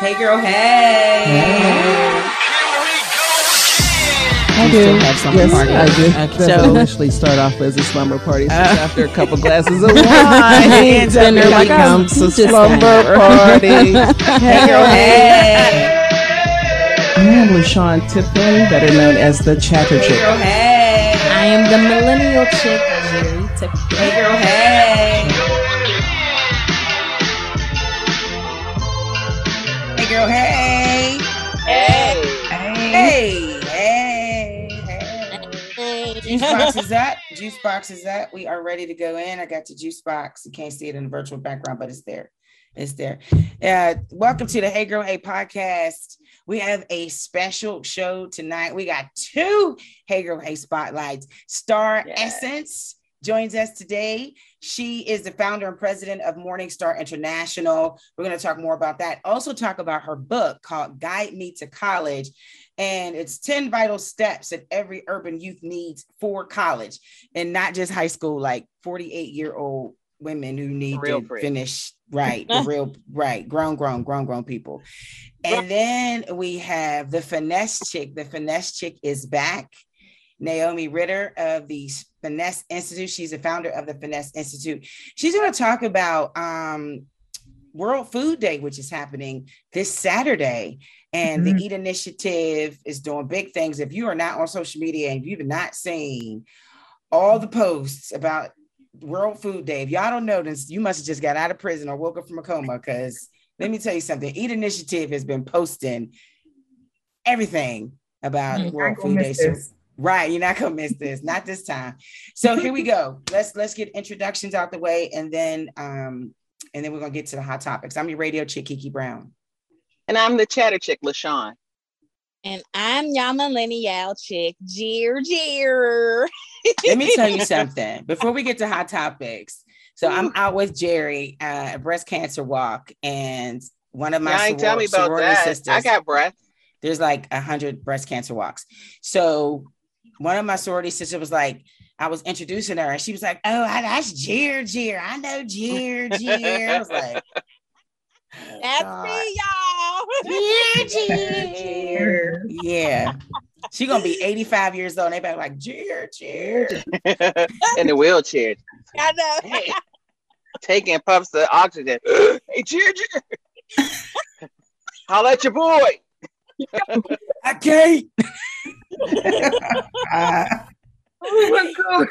Hey, girl. Hey. hey. I do. Still have something yes, party. I do. Okay. So initially start off as a slumber party. So uh, after a couple glasses of wine, and then there becomes a slumber party. hey, girl, hey. I am LaShawn Tipton, better known as the Chatter Chick. Hey, girl, hey. I am the millennial chick, Jerry Tipton. Hey, girl, hey. Juice box is that? Juice box is that? We are ready to go in. I got the juice box. You can't see it in the virtual background, but it's there. It's there. Uh, welcome to the Hey Girl Hey podcast. We have a special show tonight. We got two Hey Girl Hey spotlights. Star yes. Essence joins us today. She is the founder and president of Morningstar International. We're going to talk more about that. Also, talk about her book called Guide Me to College and it's 10 vital steps that every urban youth needs for college and not just high school, like 48 year old women who need to free. finish right, the real right, grown, grown, grown, grown people. And then we have the finesse chick. The finesse chick is back. Naomi Ritter of the Finesse Institute. She's the founder of the Finesse Institute. She's going to talk about um, World Food Day, which is happening this Saturday. And mm-hmm. the Eat Initiative is doing big things. If you are not on social media and you've not seen all the posts about World Food Day, if y'all don't know this, you must have just got out of prison or woke up from a coma. Because let me tell you something, Eat Initiative has been posting everything about mm-hmm. World Food Day. So, right, you're not gonna miss this, not this time. So here we go. Let's let's get introductions out the way, and then um, and then we're gonna get to the hot topics. I'm your radio chick, Kiki Brown. And I'm the chatter chick, LaShawn. And I'm y'all millennial chick, Jeer Jeer. Let me tell you something before we get to hot topics. So I'm out with Jerry at a breast cancer walk, and one of my yeah, soror- tell me about that. sisters. I got breast. There's like a hundred breast cancer walks. So one of my sorority sisters was like, I was introducing her, and she was like, "Oh, that's Jeer Jeer. I know Jeer Jeer." I was like, oh, that's God. me, y'all. Cheer, Yeah. She gonna be 85 years old. And they be like, cheer, cheer. In the wheelchair. I know. Hey, taking puffs of oxygen. hey, cheer, cheer. Holla at your boy. I can't. oh my god.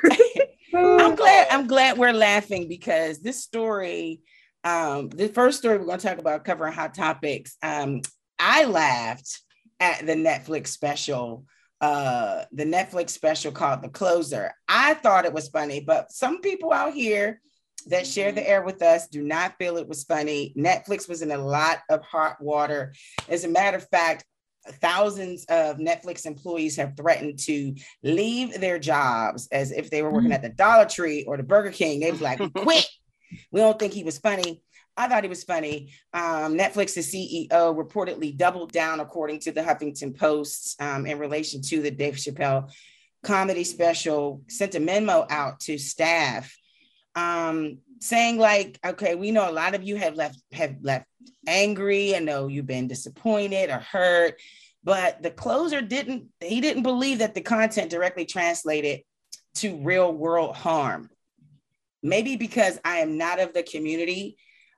I'm glad I'm glad we're laughing because this story um, the first story we're going to talk about covering hot topics. Um, I laughed at the Netflix special, uh, the Netflix special called The Closer. I thought it was funny, but some people out here that share the air with us do not feel it was funny. Netflix was in a lot of hot water. As a matter of fact, thousands of Netflix employees have threatened to leave their jobs as if they were working mm. at the Dollar Tree or the Burger King. They was like, quit, we don't think he was funny. I thought he was funny. Um, Netflix's CEO reportedly doubled down, according to the Huffington Post, um, in relation to the Dave Chappelle comedy special, sent a memo out to staff um, saying, like, okay, we know a lot of you have left have left angry. I know you've been disappointed or hurt, but the closer didn't, he didn't believe that the content directly translated to real world harm maybe because I am not of the community.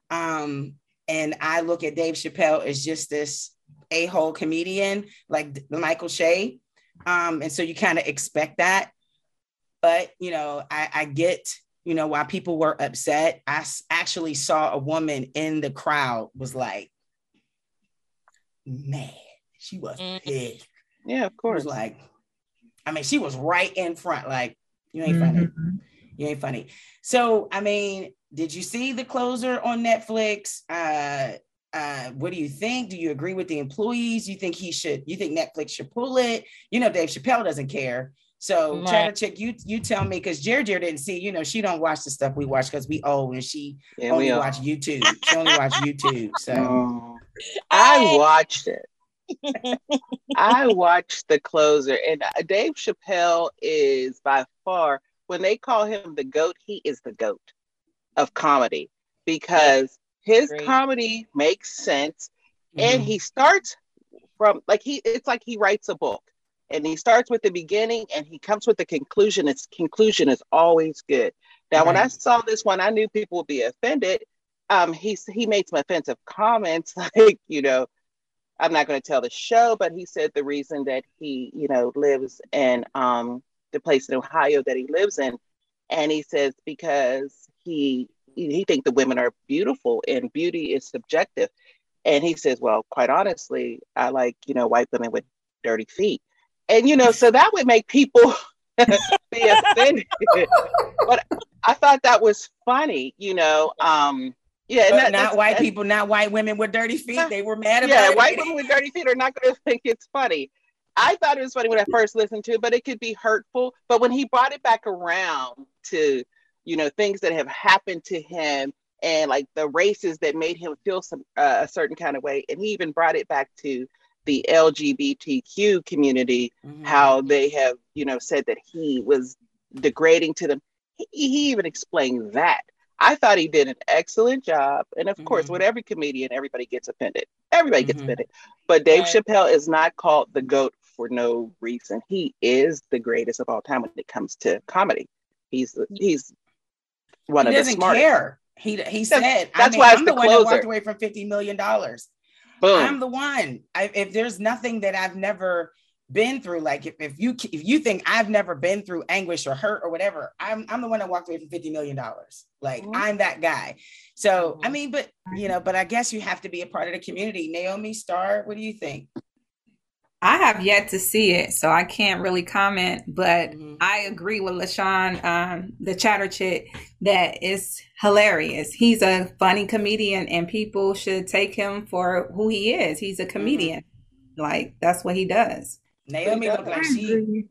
Um, and I look at Dave Chappelle as just this a hole comedian like Michael Che. Um, and so you kind of expect that. But, you know, I, I get, you know, why people were upset. I actually saw a woman in the crowd was like, man, she was mm. pissed. Yeah, of course. like, I mean, she was right in front, like, you ain't funny. You ain't funny. So, I mean, did you see the closer on Netflix? Uh, uh, what do you think? Do you agree with the employees? You think he should? You think Netflix should pull it? You know, Dave Chappelle doesn't care. So, right. Chick, you you tell me because Jer Jer didn't see. You know, she don't watch the stuff we watch because we old and she yeah, only watch YouTube. She only watch YouTube. So, oh, I watched it. I watched the closer, and uh, Dave Chappelle is by far when they call him the goat, he is the goat of comedy because his Great. comedy makes sense. mm-hmm. and he starts from like he it's like he writes a book and he starts with the beginning and he comes with the conclusion its conclusion is always good now right. when i saw this one i knew people would be offended um he he made some offensive comments like you know i'm not going to tell the show but he said the reason that he you know lives in um the place in ohio that he lives in and he says because he he thinks the women are beautiful and beauty is subjective and he says well quite honestly i like you know white women with dirty feet and you know so that would make people be offended but i thought that was funny you know um yeah, that, not white people, not white women with dirty feet. They were mad about yeah, it. white women with dirty feet are not going to think it's funny. I thought it was funny when I first listened to it, but it could be hurtful. But when he brought it back around to, you know, things that have happened to him and like the races that made him feel some uh, a certain kind of way, and he even brought it back to the LGBTQ community, mm-hmm. how they have, you know, said that he was degrading to them. He, he even explained that. I thought he did an excellent job. And of mm-hmm. course, with every comedian, everybody gets offended. Everybody gets mm-hmm. offended. But Dave right. Chappelle is not called the GOAT for no reason. He is the greatest of all time when it comes to comedy. He's he's one he of the smartest. Care. He he said that's, that's I mean, why I'm the, the one that walked away from fifty million dollars. I'm the one. I, if there's nothing that I've never been through, like if, if you if you think I've never been through anguish or hurt or whatever, I'm I'm the one that walked away from fifty million dollars. Like mm-hmm. I'm that guy. So mm-hmm. I mean, but you know, but I guess you have to be a part of the community. Naomi Star, what do you think? I have yet to see it, so I can't really comment. But mm-hmm. I agree with LaShawn, um, the chatter chick, that it's hilarious. He's a funny comedian, and people should take him for who he is. He's a mm-hmm. comedian. Mm-hmm. Like that's what he does. Naomi looked like she.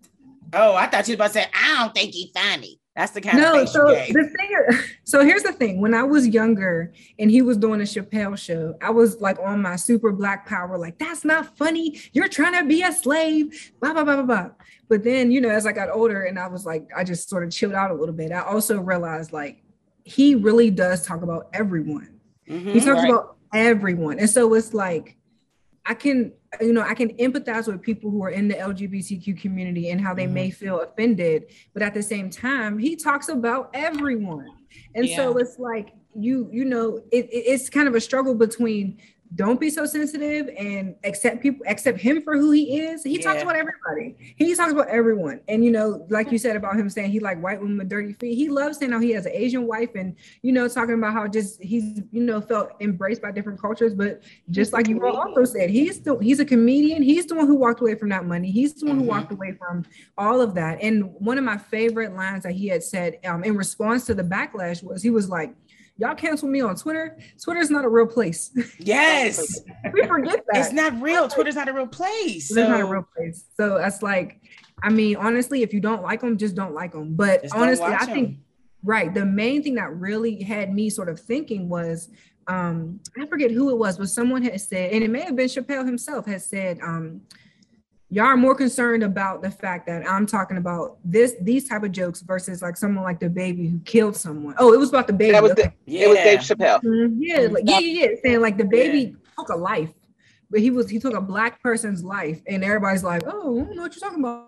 Oh, I thought you was about to say, "I don't think he's funny." That's the kind no, of so the thing. So here's the thing: when I was younger and he was doing a Chappelle show, I was like on my super black power, like that's not funny. You're trying to be a slave. Blah blah blah blah blah. But then you know, as I got older and I was like, I just sort of chilled out a little bit. I also realized like he really does talk about everyone. Mm-hmm, he talks right. about everyone, and so it's like I can you know, I can empathize with people who are in the LGBTQ community and how they mm-hmm. may feel offended, but at the same time, he talks about everyone. And yeah. so it's like you, you know, it, it's kind of a struggle between don't be so sensitive and accept people accept him for who he is. He yeah. talks about everybody. He talks about everyone. And you know like you said about him saying he like white women with dirty feet he loves saying how he has an asian wife and you know talking about how just he's you know felt embraced by different cultures. But just like you also said he's still he's a comedian. He's the one who walked away from that money. He's the one mm-hmm. who walked away from all of that. And one of my favorite lines that he had said um, in response to the backlash was he was like y'all cancel me on Twitter. Twitter's not a real place. Yes. we forget that. It's not real. Twitter's not a real place. It's so. not a real place. So that's like, I mean, honestly, if you don't like them, just don't like them. But just honestly, I think right. The main thing that really had me sort of thinking was um, I forget who it was, but someone had said, and it may have been Chappelle himself, has said, um, y'all are more concerned about the fact that I'm talking about this these type of jokes versus like someone like DaBaby who killed someone. Oh, it was about DaBaby. That was the, yeah. It was Dave Chappelle. Mm-hmm. Yeah, like, yeah, yeah, yeah. Saying like DaBaby yeah. took a life, but he was he took a black person's life, and everybody's like, oh, I don't know what you're talking about.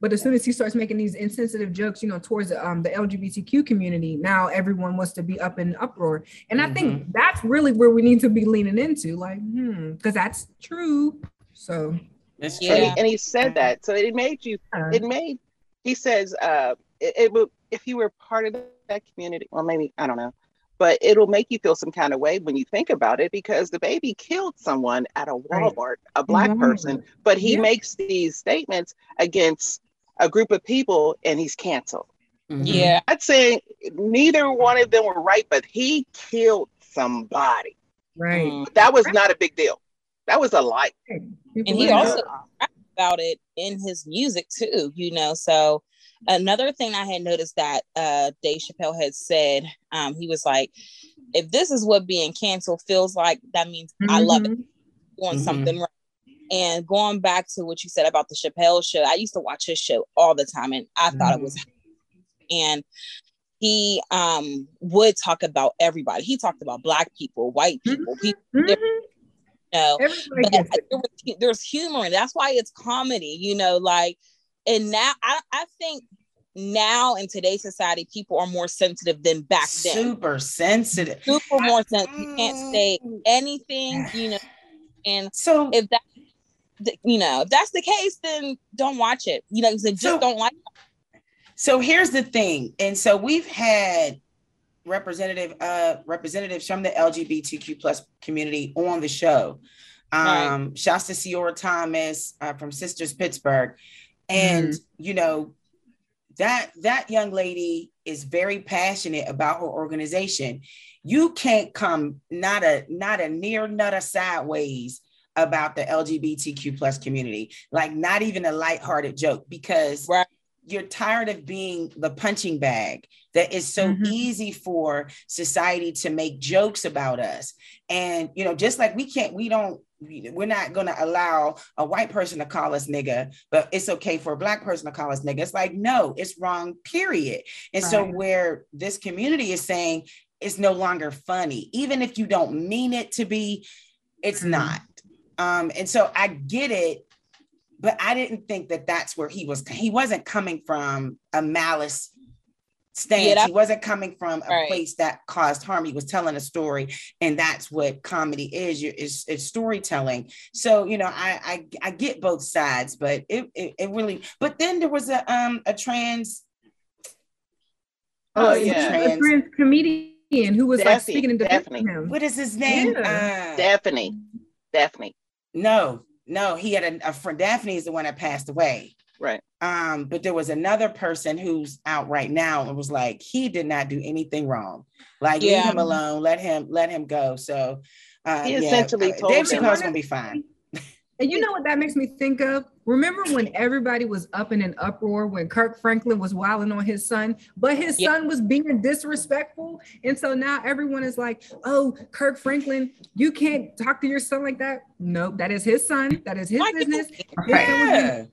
But as soon as he starts making these insensitive jokes, you know, towards the, um, the LGBTQ community, now everyone wants to be up in uproar, and mm-hmm. I think mm-hmm. that's really where we need to be leaning into, like, hmm, because that's true. So it's true. And he, and he, said that. So it made you, it made, he says, uh, it, it will, if you were part of that community, well, maybe, I don't know, but it'll make you feel some kind of way when you think about it because DaBaby killed someone at a Walmart, right. a black mm-hmm. person, but he yeah. makes these statements against a group of people and he's canceled. Mm-hmm. Yeah. I'd say neither one of them were right, but he killed somebody. Right. That was right. not a big deal. That was a light. And he also about it in his music too, you know. So another thing I had noticed that uh Dave Chappelle had said, um, he was like, if this is what being canceled feels like, that means mm-hmm. I love it. Mm-hmm. Doing mm-hmm. something right. And going back to what you said about the Chappelle show, I used to watch his show all the time and I thought mm-hmm. it was mm-hmm. and he um would talk about everybody. He talked about black people, white people, people know, but there was, there's humor and that's why it's comedy, you know, like, and now I, I think now in today's society, people are more sensitive than back then. Super sensitive. Super more sensitive. You can't mm. say anything, you know. And so if that you know, if that's the case, then don't watch it. You know, just so, don't like it. So here's the thing. And so we've had representative uh representatives from the LGBTQ plus community on the show. Um right. Shasta Ciora Thomas uh, from Sisters Pittsburgh. And mm-hmm. you know, that that young lady is very passionate about her organization. You can't come not a not a near not a sideways about the LGBTQ plus community, like not even a lighthearted joke because right. You're tired of being the punching bag that is so mm-hmm. easy for society to make jokes about us. And you know, just like we can't, we don't we're not going to allow a white person to call us nigga, but it's okay for a black person to call us nigga. It's like, no, it's wrong, period. And right. so, where this community is saying it's no longer funny, even if you don't mean it to be, it's mm-hmm. not. Um, and so I get it, but I didn't think that that's where he was. He wasn't coming from a malice stance. Yeah, he wasn't coming from a right. place that caused harm. He was telling a story, and that's what comedy is. Is it's storytelling. So you know, I, I I get both sides, but it, it, it really. But then there was a um a trans. Oh, oh yeah, trans, a trans comedian who was Daphne, like speaking in defense him. What is his name? Yeah. Uh, Daphne. Daphne. No, no, he had a, a friend. Daphne is the one that passed away. Right. Um, but there was another person who's out right now and was like, he did not do anything wrong. Like, yeah. leave him alone, let him, let him go. So uh, he essentially yeah, told Dave Chappelle's gonna be fine. And you know what that makes me think of? Remember when everybody was up in an uproar when Kirk Franklin was wilding on his son, but his yep. son was being disrespectful. And so now everyone is like, oh, Kirk Franklin, you can't talk to your son like that. Nope, that is his son. That is his business. Yeah.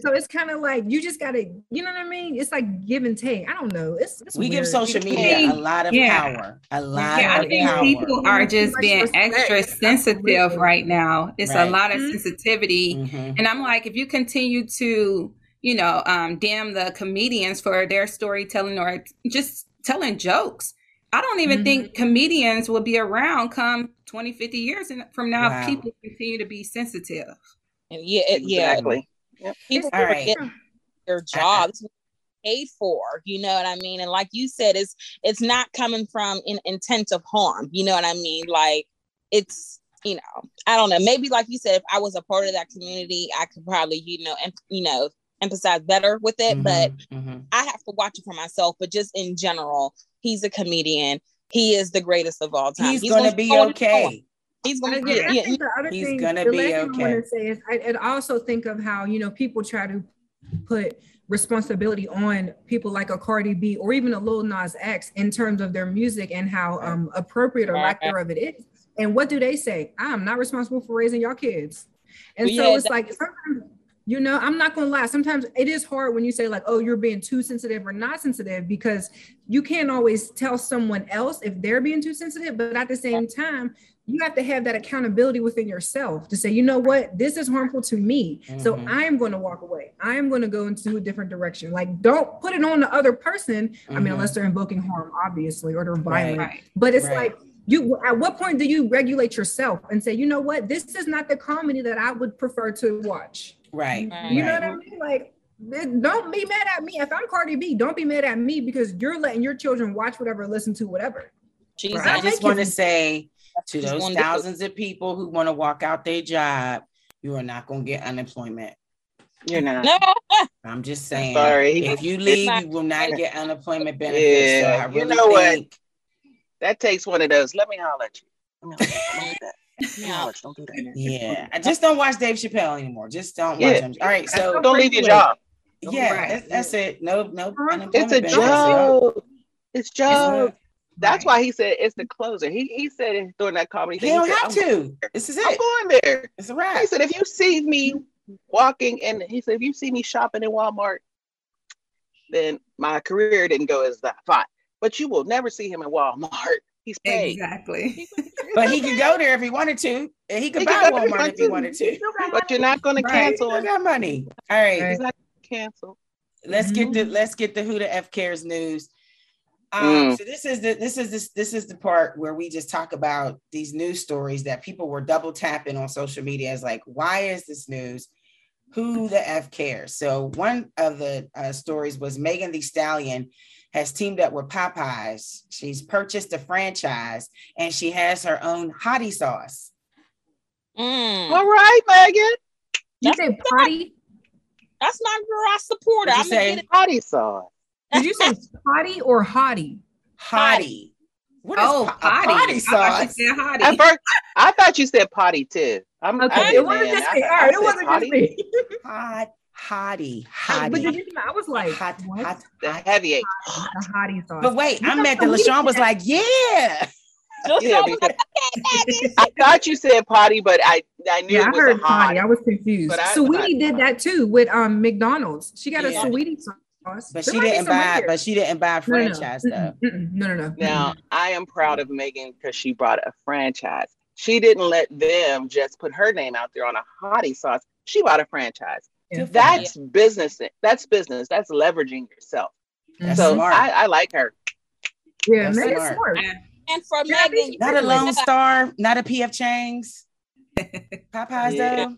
So it's kind of like you just gotta, you know what I mean? It's like give and take. I don't know. It's, it's we weird. give social media a lot of yeah. power. A lot yeah, I think power. people are just being extra sensitive right now. It's right. a lot of mm-hmm. sensitivity. Mm-hmm. And I'm like, if you continue to, you know, um, damn the comedians for their storytelling or just telling jokes. I don't even mm-hmm. think comedians will be around come 20, 50 years from now wow. if people continue to be sensitive. And yeah, exactly. Yep. People All forget their jobs paid for you know what i mean? And like you said it's it's not coming from an intent of harm you know what i mean? Like it's you know i don't know. Maybe like you said if i was a part of that community i could probably you know and you know emphasize better with it mm-hmm, but mm-hmm. i have to watch it for myself but just in general he's a comedian. He is the greatest of all time. He's, he's gonna, gonna be okay he's gonna be yeah, yeah, he's thing, gonna be okay. I want to say is I, and also think of how you know people try to put responsibility on people like a Cardi B or even a Lil Nas X in terms of their music and how um, appropriate or lack thereof it is. And what do they say? I'm not responsible for raising your kids. And so it's like sometimes you know i'm not gonna lie sometimes it is hard when you say like oh you're being too sensitive or not sensitive because you can't always tell someone else if they're being too sensitive but at the same time you have to have that accountability within yourself to say you know what this is harmful to me mm-hmm. so i'm going to walk away i'm going to go into a different direction like don't put it on the other person mm-hmm. i mean unless mm-hmm. they're invoking harm obviously or they're violent right. but it's right. like you at what point do you regulate yourself and say you know what this is not the comedy that i would prefer to watch Right. You know what I mean? Like, don't be mad at me. If I'm Cardi B, don't be mad at me because you're letting your children watch whatever, listen to whatever. Jesus, I just want to say to those thousands of people who want to walk out their job, you are not going to get unemployment. You're not. I'm just saying. Sorry. If you leave, you will not get unemployment benefits. Yeah. So really you know what? That takes one of those. Let me holler at you. Yeah. Don't do that. Yeah. I just don't watch Dave Chappelle anymore. Just don't yeah. watch him. All right. So don't leave your job. Yeah, right. that's, that's, it. No, no. It's a joke. It's joke. That's right. why he said it's the closer. He he said during that comedy. He don't he said, have to. This is it. I'm going there. It's a wrap. He said if you see me walking and he said if you see me shopping in Walmart, then my career didn't go as that fine. But you will never see him in Walmart He's paid. Exactly. but he could go there if he wanted to. And he could He buy could go if he Walmart if he wanted to. But you're not going to cancel him. got money. All right. He's not cancel. let's get the Mhm. let's get the who the f cares news um Mm. so this is the this is this this is the part where we just talk about these news stories that people were double tapping on social media as like why is this news who the f cares so one of the uh, stories was megan thee stallion has teamed up with popeyes she's purchased a franchise and she has her own hottie sauce Mm. All right, Megan. You say potty? That's my girl. I support her. I'm you gonna say? get it. Potty sauce. Did you say potty or hottie? hottie what is Oh, po- a potty. potty I thought you said hottie. At first, I thought you said potty too. I'm Okay, it wasn't just I- me. All right, it wasn't just me. hot hottie But hottie did you, I was like, hot, what? hot, The hot. heavy eight. A hottie sauce. But wait, You I know meant that what? LaShawn was like, yeah. Yeah, so because- like, okay, Megan. I thought you said potty, but I I knew yeah, it I was heard a potty. I was confused. But I- Saweetie I- did that too with um McDonald's. She got Yeah. a sweetie sauce. But There she didn't buy, here. but she didn't buy a No, no, no. franchise though. Mm-mm, mm-mm. No, no, no. Now I am proud of Megan because she brought a franchise. She didn't let them just put her name out there on a hottie sauce. She bought a franchise. Yeah. That's business. That's business. That's leveraging yourself. That's so smart. I, I like her. Yeah, That's Megan's smart. smart. And for Yeah, Megan, not a Lone Star, not a PF Chang's. Popeyes Yeah. though.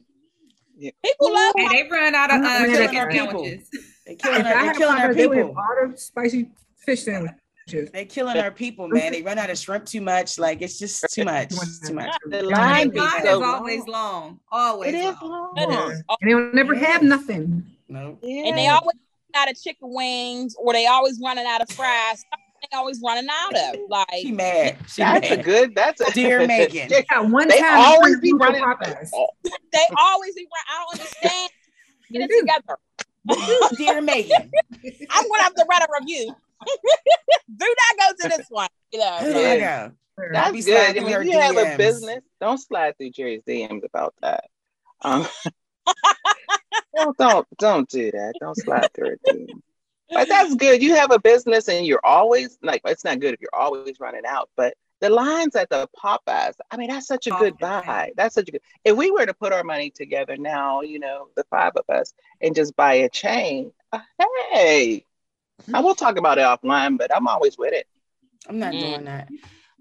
people love Hey, they run out of uh, chicken mad at people. sandwiches. They If killing our, they had killing our Popeyes, they would have people. all the spicy fish sandwiches. They killing our people, man. They run out of shrimp too much. Like it's just too much. Too much. The line The be line so is always long. Always It is long. long. And they'll never Yeah. have nothing. No. And they always run out of chicken wings, or they always running out of fries. They always running out of like. She mad. She That's a good. That's a Dear Megan. Yeah, one They time always be went to running. They always be. run- I don't understand. Get it together. Dear Megan. I'm gonna have to write a review. Do not go to this one. You know. Who do I go? That's be good. sliding When her you have a DMs. business, don't slide through Jerry's DMs about that. Um, don't, don't don't do that. Don't slide through it. DMs. But that's good. You have a business and you're always like it's not good if you're always running out, but the lines at the Popeyes, I mean, that's such a good Oh, yeah. buy. That's such a good. If we were to put our money together now, you know, the five of us, and just buy a chain, uh, hey, I will talk about it offline, but I'm always with it. I'm not Mm. doing that.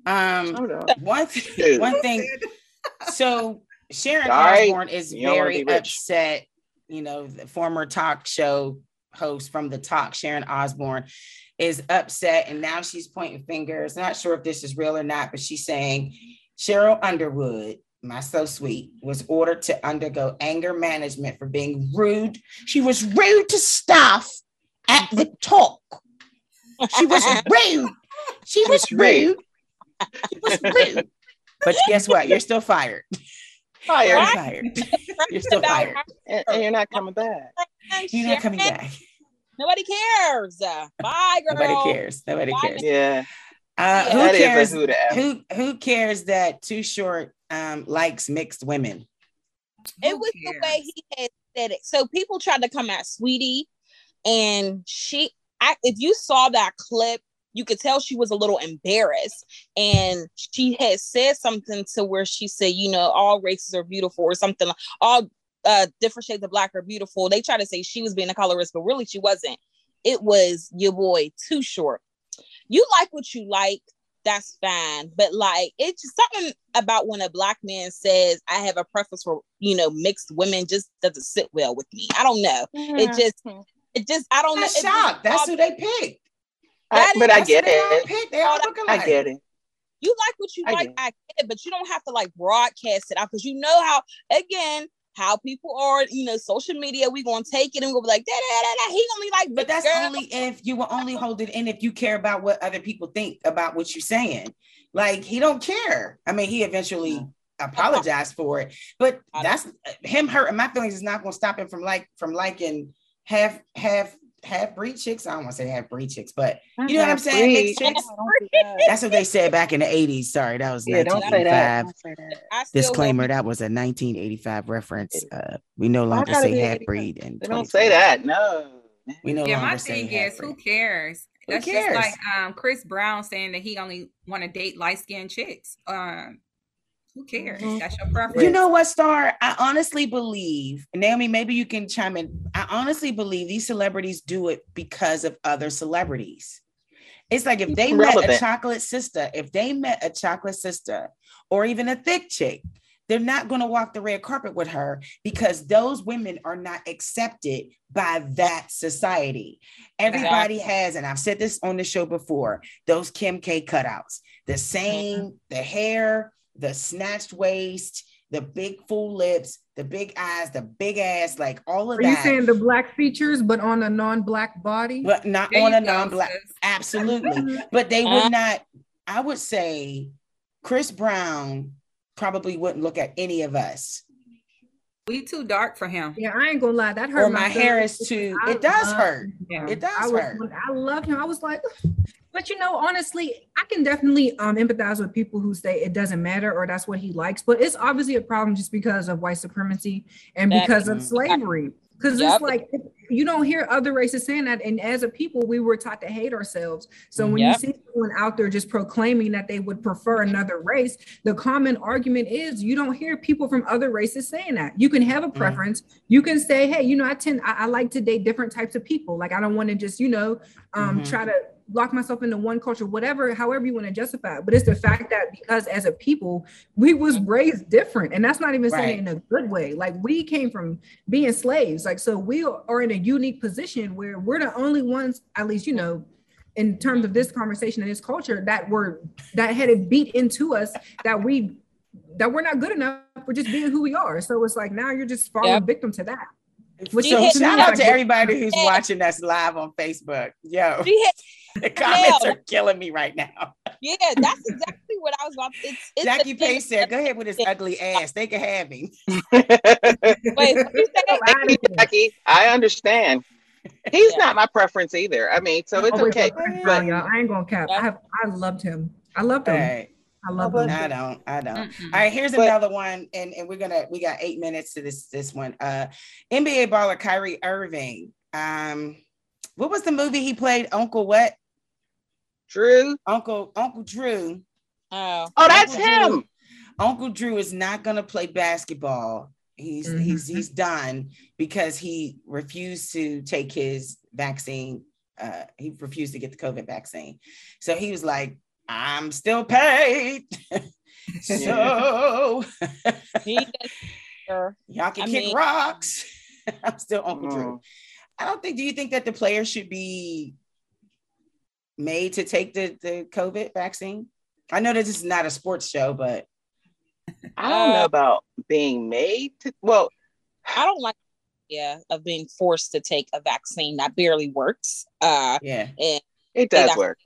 Um, Hold on. one th- one thing. So Sharon Sorry, Osbourne is you very upset. You know, the former talk show host from the talk, Sharon Osbourne, is upset, and now she's pointing fingers. Not sure if this is real or not, but she's saying Sheryl Underwood, my so sweet, was ordered to undergo anger management for being rude. She was rude to staff at the talk. She was rude. She was rude. She was rude. But guess what? You're still fired. You're Fired, fired. You're still fired. and, and you're not coming back. You're not coming back. Nobody cares. Uh, Bye, girl. Nobody cares. Nobody Why cares. Yeah, Uh, who that is cares? who. Who who cares that Too Short um, likes mixed women? It Who was the way he had said it. So people tried to come at Saweetie, and she, I, if you saw that clip, you could tell she was a little embarrassed, and she had said something to where she said, you know, all races are beautiful, or something. like- All uh, different shades of black are beautiful. They try to say she was being a colorist, but really she wasn't. It was your boy Too Short. You like what you like. That's fine, but like it's just something about when a black man says, "I have a preference for you know mixed women," just doesn't sit well with me. I don't know. It just, it just, I don't I'm know. not It just- shocked. That's who they picked. I, That but I get they it. picked. They all look alike. I get it. you like what you I like, do. I get it, but you don't have to like broadcast it out because you know how again how people are. You know, social media. We gonna take it and we'll be like, da da da da. He only like, But that's girl. only if you will only hold it in if you care about what other people think about what you're saying. Like he don't care. I mean, he eventually mm-hmm. apologized for it, but that's him hurting my feelings is not going to stop him from like from liking half half half breed chicks. I don't want to say half breed chicks, but you know what I'm saying? Chicks. That's what they said back in the 80s. Sorry, that was Yeah, don't say that. 1985. Don't say that. Disclaimer: That was a 1985 reference. Uh, we no longer say be half breed, and don't say that. No. We no yeah, longer my say thing is, who cares? That's just like um, Chris Brown saying that he only want to date light skinned chicks. Um, who cares? Mm-hmm. That's your preference. You know what, Star? I honestly believe, Naomi, maybe you can chime in. I honestly believe these celebrities do it because of other celebrities. It's like if they Relevant. met a chocolate sister, if they met a chocolate sister or even a thick chick, they're not going to walk the red carpet with her because those women are not accepted by that society. Everybody exactly. has, and I've said this on the show before, those Kim K cutouts, the same, mm-hmm. the hair, the snatched waist, the big full lips, the big eyes, the big ass, like all of Are that. Are you saying the black features, but on a non-black body? But not there on a non-black. Absolutely. but they would uh-huh. not. I would say Chris Brown probably wouldn't look at any of us. We too dark for him. Yeah, I ain't gonna lie. That hurt. Or my, my hair is too. I it does hurt. Yeah. It does I was, hurt. I love him. I was like, but you know, honestly, I can definitely um, empathize with people who say it doesn't matter or that's what he likes. But it's obviously a problem just because of white supremacy and because of slavery. Because yep. it's like you don't hear other races saying that. And as a people, we were taught to hate ourselves. So when yep. you see someone out there just proclaiming that they would prefer another race, the common argument is you don't hear people from other races saying that. You can have a preference. Mm-hmm. You can say, hey, you know, I tend I, I, like to date different types of people. Like I don't want to just, you know, um, mm-hmm. try to lock myself into one culture, whatever, however you want to justify it. But it's the fact that because as a people, we was mm-hmm. raised different. And that's not even right. saying in a good way. Like we came from being slaves. Like so we are in a unique position where we're the only ones, at least, you know, in terms of this conversation and this culture, that were that had it beat into us that we that we're not good enough for just being who we are. So it's like now you're just falling yep. victim to that. Which so shout out to everybody who's watching us live on Facebook. Yo, the comments are killing me right now. Yeah, that's exactly what I was about. It's, it's Jackie Pace said, "Go ahead with his ugly ass. They can have him." Wait, Jackie, I understand. He's yeah. not my preference either. I mean, so it's oh, okay. But, y'all. I ain't gonna cap. I I loved him. I loved him. Right. I love him. I don't. I don't. Mm-hmm. All right, here's but, another one, and, and we're gonna we got eight minutes to this this one. Uh NBA baller Kyrie Irving. Um, what was the movie he played? Uncle what? Drew. Uncle Uncle Drew. Oh, oh, that's Uncle him. Drew. Uncle Drew is not gonna play basketball. He's mm-hmm. he's he's done because he refused to take his vaccine. Uh, he refused to get the COVID vaccine. So he was like, I'm still paid. so y'all can I kick mean, rocks. I'm still Uncle Drew. Mm. I don't think. Do you think that the players should be made to take the the COVID vaccine? I know that this is not a sports show, but I don't know about being made to. Well, I don't like yeah of being forced to take a vaccine that barely works. Uh, yeah, and it does work.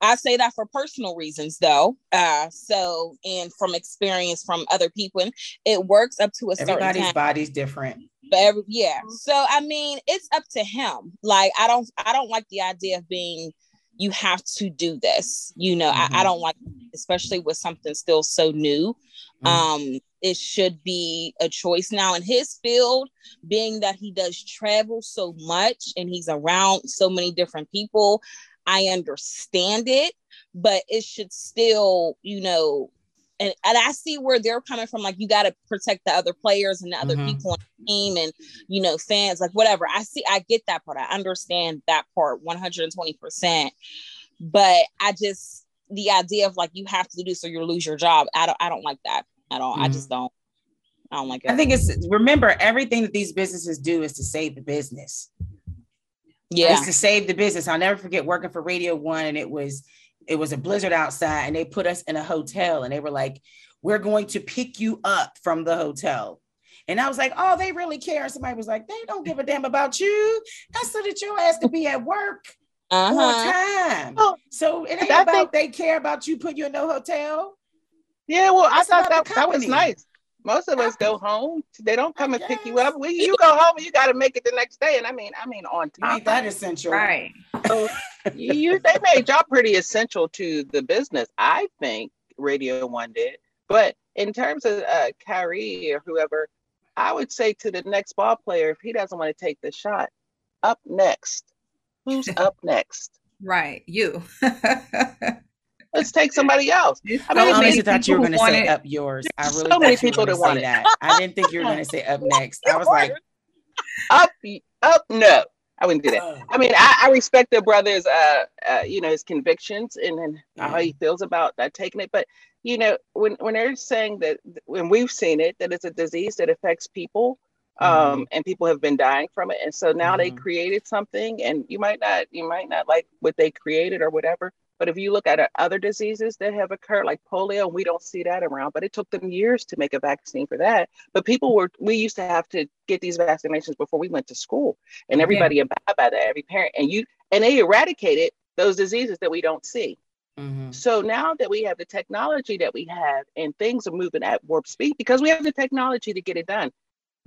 I say that for personal reasons, though. Uh, so, and from experience from other people, it works up to a certain Everybody's body's different. But every, yeah, so I mean, it's up to him. Like, I don't, I don't like the idea of being. You have to do this. You know, mm-hmm. I, I, mm-hmm. don't like, especially with something still so new. Mm-hmm. Um, it should be a choice now in his field, being that he does travel so much and he's around so many different people. I understand it, but it should still, you know, and, and I see where they're coming from. Like, you got to protect the other players and the other mm-hmm. people on the team and, you know, fans, like whatever. I see, I get that part. I understand that part 120%. But I just, the idea of like, you have to do so you lose your job. I don't, I don't like that at all. Mm-hmm. I just don't. I don't like it. I think it's remember everything that these businesses do is to save the business. Yeah. It's to save the business. I'll never forget working for Radio One and it was it was a blizzard outside and they put us in a hotel and they were like, We're going to pick you up from the hotel. And I was like, Oh, they really care. And somebody was like, They don't give a damn about you. That's so that your ass to be at work uh-huh. full time. Oh, so it ain't about think- they care about you put you in no hotel. Yeah, well, That's I thought that, that was nice. Most of us go home. They don't come and pick you up. We, you go home and you got to make it the next day. And I mean, I mean, on time. Ain't that essential? Right. So you, they made y'all pretty essential to the business. I think Radio One did. But in terms of uh, Kyrie or whoever, I would say to the next ball player, if he doesn't want to take the shot, up next. Who's up next? Right, you. Let's take somebody else. I, mean, I honestly thought you were going to say up yours. I really so many people that want that. I didn't think you were going to say up next. I was like, up, up, no. I wouldn't do that. Oh. I mean, I, I respect the brother's, uh, uh, you know, his convictions and, and yeah. how he feels about uh, taking it. But you know, when when they're saying that, when we've seen it, that it's a disease that affects people, um, mm-hmm. and people have been dying from it, and so now mm-hmm. they created something, and you might not, you might not like what they created or whatever, but if you look at other diseases that have occurred, like polio, we don't see that around, but it took them years to make a vaccine for that. But people were, we used to have to get these vaccinations before we went to school, and everybody yeah. abide by that, every parent, and you, and they eradicated those diseases that we don't see. Mm-hmm. So now that we have the technology that we have, and things are moving at warp speed because we have the technology to get it done.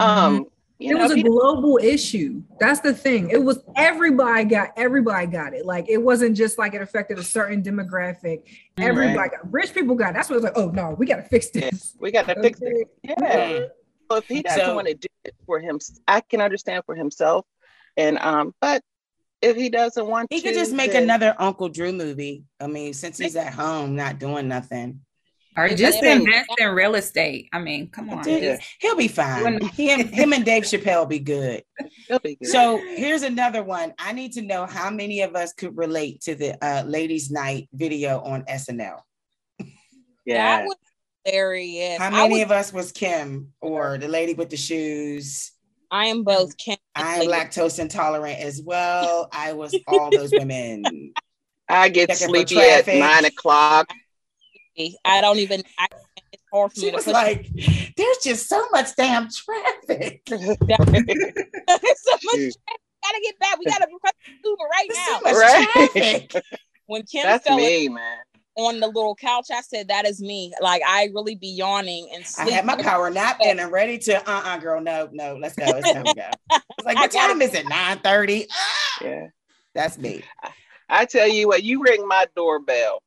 Mm-hmm. Um, you it know, was a global issue. That's the thing. It was everybody got everybody got it. Like it wasn't just like it affected a certain demographic. Everybody right. got rich people got. It. That's what it was like. Oh no, we got to fix this. Yeah, we got to fix it. Yeah. Well, if he doesn't so, want to do it for him, I can understand for himself. And um, but if he doesn't want, to he to, could just make then... another Uncle Drew movie. I mean, since he's at home not doing nothing. Or just invest in real estate. I mean, come on. He'll be fine. him, him and Dave Chappelle be good. He'll be good. So here's another one. I need to know how many of us could relate to the uh, ladies' night video on SNL. Yeah. That was hilarious. How many of us was Kim or the lady with the shoes? I am both Kim. I am lactose intolerant as well. I was all those women. I get sleepy at nine o'clock. I don't even. I, it's hard for she me was like, "There's just so much damn traffic. so much traffic. Gotta get back. We gotta request Uber right now. So right. when Kim That's fell me, man. on the little couch, I said, "That is me." Like I really be yawning and sleep. I had my power nap and I'm ready to. Uh, uh-uh, uh girl, no, no, let's go. It's time to go. It's like, what time is it? Nine thirty. Yeah, that's me. I tell you what, you ring my doorbell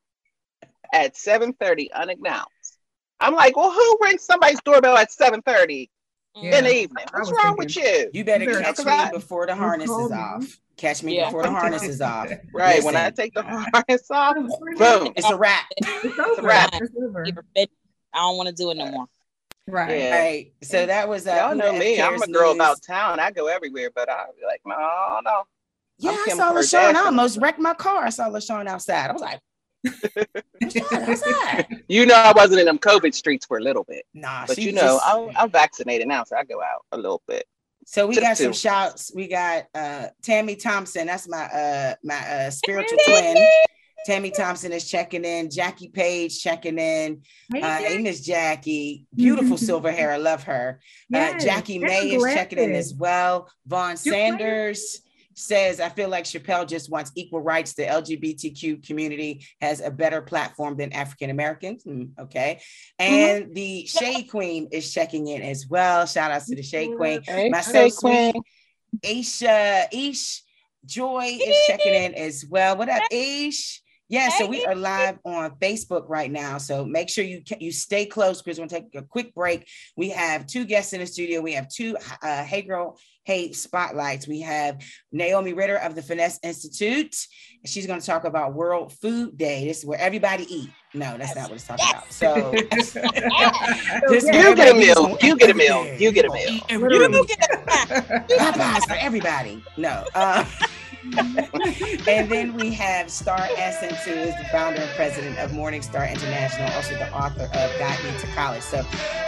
at 7:30 unannounced. I'm like, well, who rings somebody's doorbell at 7:30 yeah. in the evening? What's wrong thinking, with you? You better catch me I, before the harness is off. Catch me yeah. before the harness is off. Right. Listen. When I take the harness off, boom. It's a wrap. It's, it's a wrap. I don't want to do it no more. Right. Yeah. Right. So that was uh, y'all know me. I'm a girl news. about town. I go everywhere, but I be like, no, no. Yeah, I saw LaShawn. I almost wrecked my car. I saw LaShawn outside. I was like, you know, I wasn't in them COVID streets for a little bit. Nah, but you know, just... I'm, I'm, vaccinated now, so I go out a little bit. So we got some shouts. We got uh Tammy Thompson. That's my uh my uh spiritual twin. Tammy Thompson is checking in. Jackie Page checking in. Hey, uh, hey Miss Jackie, beautiful silver hair. I love her. Uh, yes, uh, Jackie May is checking in as well. Vaughn Sanders says, I feel like Chappelle just wants equal rights. The LGBTQ community has a better platform than African Americans. Mm, okay. Mm-hmm. And mm-hmm. the Shade Queen is checking in as well. Shout out to the Shade Queen. Hey, My so sweet Aisha, Ish Joy is checking in as well. What up, Ish? Yeah, so we are live on Facebook right now. So make sure you you stay close because we're gonna take a quick break. We have two guests in the studio. We have two uh, Hey Girl Hey spotlights. We have Naomi Ritter of the Finesse Institute. She's going to talk about World Food Day. This is where everybody eat. No, that's not what it's talking yes. about. So, you get a meal. You get a meal. You get a meal. You get a meal. Popeyes for everybody. No. Uh, and then we Star Star Essence, who is the founder and president of Morningstar International, also the author of Guide Me to College. So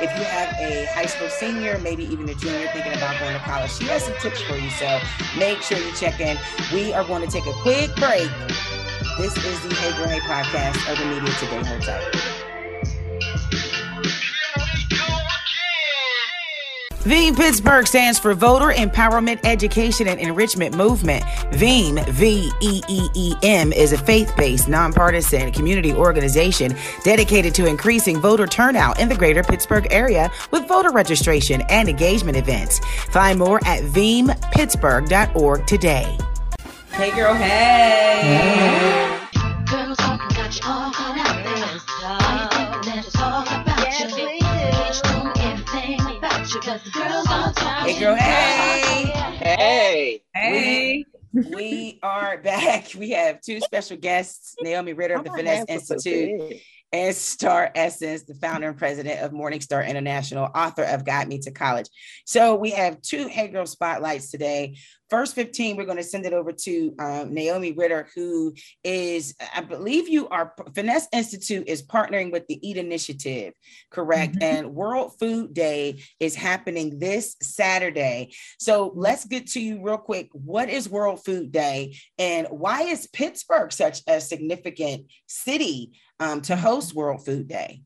if you have a high school senior, maybe even a junior thinking about going to college, she has some tips for you. So make sure you check in. We are going to take a quick break. This is the Hey Girl Hey podcast of the Media Today. Hold tight. VEEM Pittsburgh stands for Voter Empowerment Education and Enrichment Movement. VEEM, V E E E M, is a faith based, nonpartisan community organization dedicated to increasing voter turnout in the greater Pittsburgh area with voter registration and engagement events. Find more at veempittsburgh.org today. Hey, girl, hey. hey. Hey, girl. Hey. Hey. Hey. we are back. We have two special guests Naomi Ritter of the Finesse Institute and Star Essence, the founder and president of Morningstar International, author of Guide Me to College. So we have two Hey Girl spotlights today. First 15, we're going to send it over to um, Naomi Ritter, who is, I believe you are, Finesse Institute is partnering with the EAT Initiative, correct? Mm-hmm. And World Food Day is happening this Saturday. So let's get to you real quick. What is World Food Day and why is Pittsburgh such a significant city um, to host World Food Day?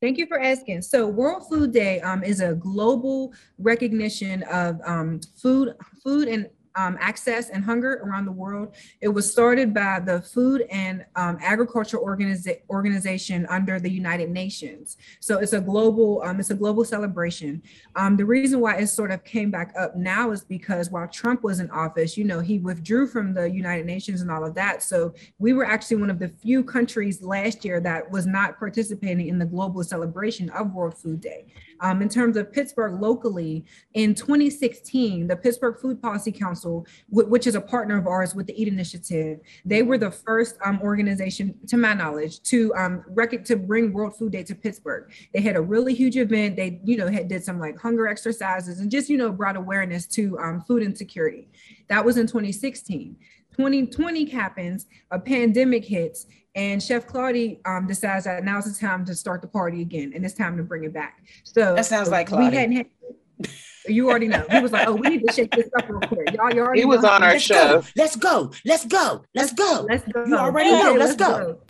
Thank you for asking. So, World Food Day um, is a global recognition of um, food, food and um, access and hunger around the world. It was started by the Food and um, Agriculture Organiza- Organization under the United Nations. So it's a global, um, it's a global celebration. Um, the reason why it sort of came back up now is because while Trump was in office, you know, he withdrew from the United Nations and all of that. So we were actually one of the few countries last year that was not participating in the global celebration of World Food Day. Um, in terms of Pittsburgh locally, in 2016, the Pittsburgh Food Policy Council, w- which is a partner of ours with the EAT Initiative, they were the first um, organization, to my knowledge, to um, rec- to bring World Food Day to Pittsburgh. They had a really huge event. They, you know, had did some like hunger exercises and just, you know, brought awareness to um, food insecurity. That was in 2016. 2020 happens, a pandemic hits, and Chef Claudy um, decides that now's the time to start the party again, and it's time to bring it back. So that sounds like Claudy. We hadn't had, you already know. He was like, "Oh, we need to shake this up real quick." Y'all, you already. He was on our let's show. Go. Let's go. Let's go. Let's go. Let's go. You already know. Let's, let's go. go.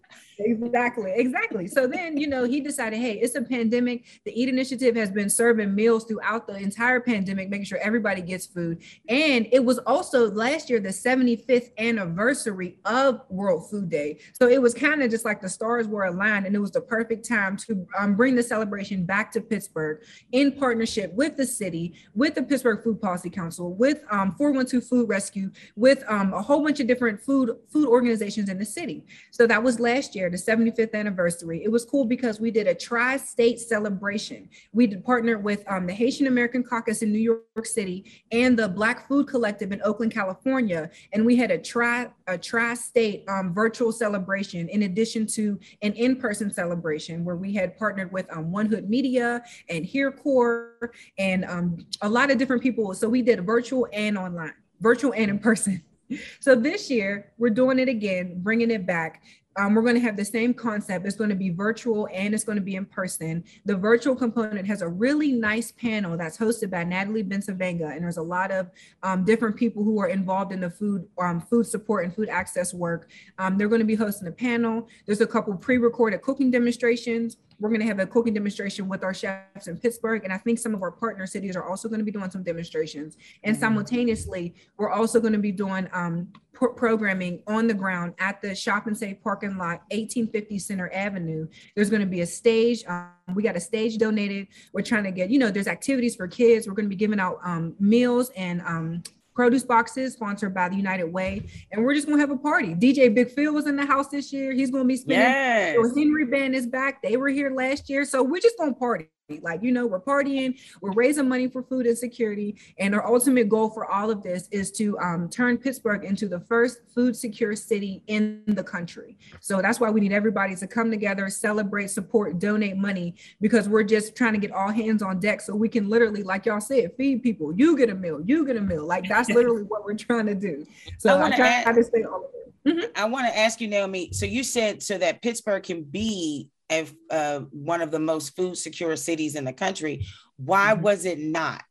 Exactly, exactly. So then, you know, he decided, hey, it's a pandemic. The EAT Initiative has been serving meals throughout the entire pandemic, making sure everybody gets food. And it was also last year the 75th anniversary of World Food Day. So it was kind of just like the stars were aligned, and it was the perfect time to um, bring the celebration back to Pittsburgh in partnership with the city, with the Pittsburgh Food Policy Council, with um, 412 Food Rescue, with um, a whole bunch of different food food organizations in the city. So that was last year the 75th anniversary. It was cool because we did a tri-state celebration. We partnered with um, the Haitian American Caucus in New York City and the Black Food Collective in Oakland, California, and we had a tri a tri-state um, virtual celebration in addition to an in-person celebration where we had partnered with um, One Hood Media and HereCore and um, a lot of different people. So we did virtual and online, virtual and in person. So this year, we're doing it again, bringing it back. Um, we're going to have the same concept. It's going to be virtual and it's going to be in person. The virtual component has a really nice panel that's hosted by Natalie Bencivenga, and there's a lot of um, different people who are involved in the food um, food support and food access work. Um, they're going to be hosting a panel. There's a couple pre-recorded cooking demonstrations. We're going to have a cooking demonstration with our chefs in Pittsburgh, and I think some of our partner cities are also going to be doing some demonstrations. And mm-hmm. simultaneously, we're also going to be doing um, programming on the ground at the Shop and Save parking lot, 1850 Center Avenue. There's going to be a stage. Um, we got a stage donated. We're trying to get, you know, there's activities for kids. We're going to be giving out um, meals and um, produce boxes sponsored by the United Way. And we're just gonna have a party. DJ Big Phil was in the house this year. He's gonna be spinning. Yes. So Henry Band is back. They were here last year. So we're just gonna party. Like, you know, we're partying, we're raising money for food insecurity. And our ultimate goal for all of this is to um, turn Pittsburgh into the first food secure city in the country. So that's why we need everybody to come together, celebrate, support, donate money, because we're just trying to get all hands on deck so we can literally, like y'all said, feed people. You get a meal, you get a meal. Like, that's literally what we're trying to do. So I am trying add, to say all of it. Mm-hmm. I want to ask you, Naomi. So you said so that Pittsburgh can be as uh, one of the most food secure cities in the country. Why mm-hmm. was it not?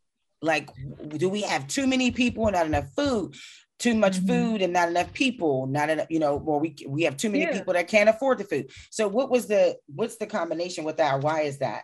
Like, do we have too many people and not enough food? Too much mm-hmm. food and not enough people, not enough, you know, or we we have too many yeah. people that can't afford the food. So what was the what's the combination with that? Why is that?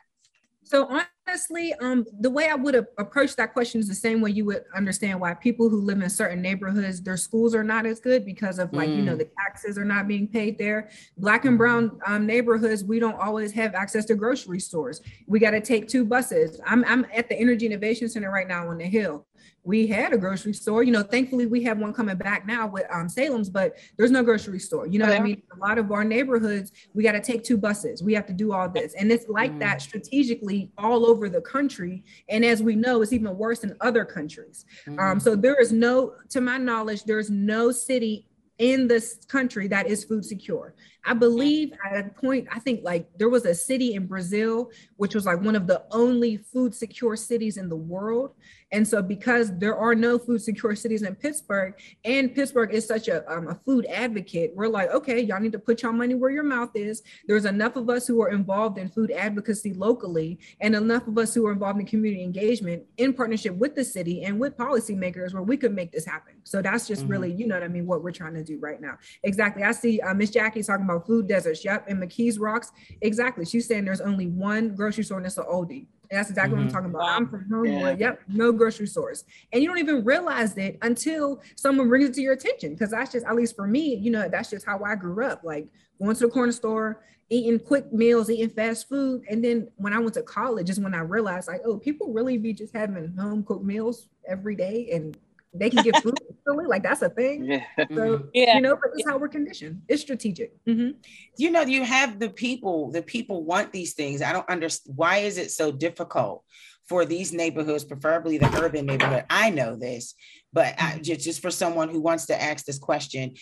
So honestly, um, the way I would approach that question is the same way you would understand why people who live in certain neighborhoods, their schools are not as good because of like, mm. you know, mm. the taxes are not being paid there. Black and brown um, neighborhoods, we don't always have access to grocery stores. We got to take two buses. I'm, I'm at the Energy Innovation Center right now on the Hill we had a grocery store. You know, thankfully we have one coming back now with um, Salem's, but there's no grocery store. You know what I mean? A lot of our neighborhoods, we got to take two buses. We have to do all this, and it's like mm. that strategically all over the country. And as we know, it's even worse in other countries. Um, mm-hmm. Um, so there is no, to my knowledge, there's no city in this country that is food secure. I believe at a point, I think like there was a city in Brazil, which was like one of the only food secure cities in the world. And so, because there are no food secure cities in Pittsburgh, and Pittsburgh is such a, um, a food advocate, we're like, okay, y'all need to put your money where your mouth is. There's enough of us who are involved in food advocacy locally, and enough of us who are involved in community engagement in partnership with the city and with policymakers where we could make this happen. So, that's just mm-hmm. really, you know what I mean, what we're trying to do right now. Exactly. I see uh, Miss Jackie talking about food deserts. Yep. And McKees Rocks. Exactly. She's saying there's only one grocery store and it's an oldie. And that's exactly mm-hmm. what I'm mm-hmm. talking about. I'm from Homewood. Yeah. Yep, no grocery stores. And you don't even realize it until someone brings it to your attention. Because that's just, at least for me, you know, that's just how I grew up. Like going to the corner store, eating quick meals, eating fast food. And then when I went to college is when I realized like, oh, people really be just having home cooked meals every day and they can get food like that's a thing? Yeah. so mm-hmm. yeah. you know but it's how we're conditioned. It's strategic. Mm-hmm. you know you have the people the people want these things. I don't understand why is it so difficult for these neighborhoods preferably the urban neighborhood? I know this but I, just, just for someone who wants to ask this question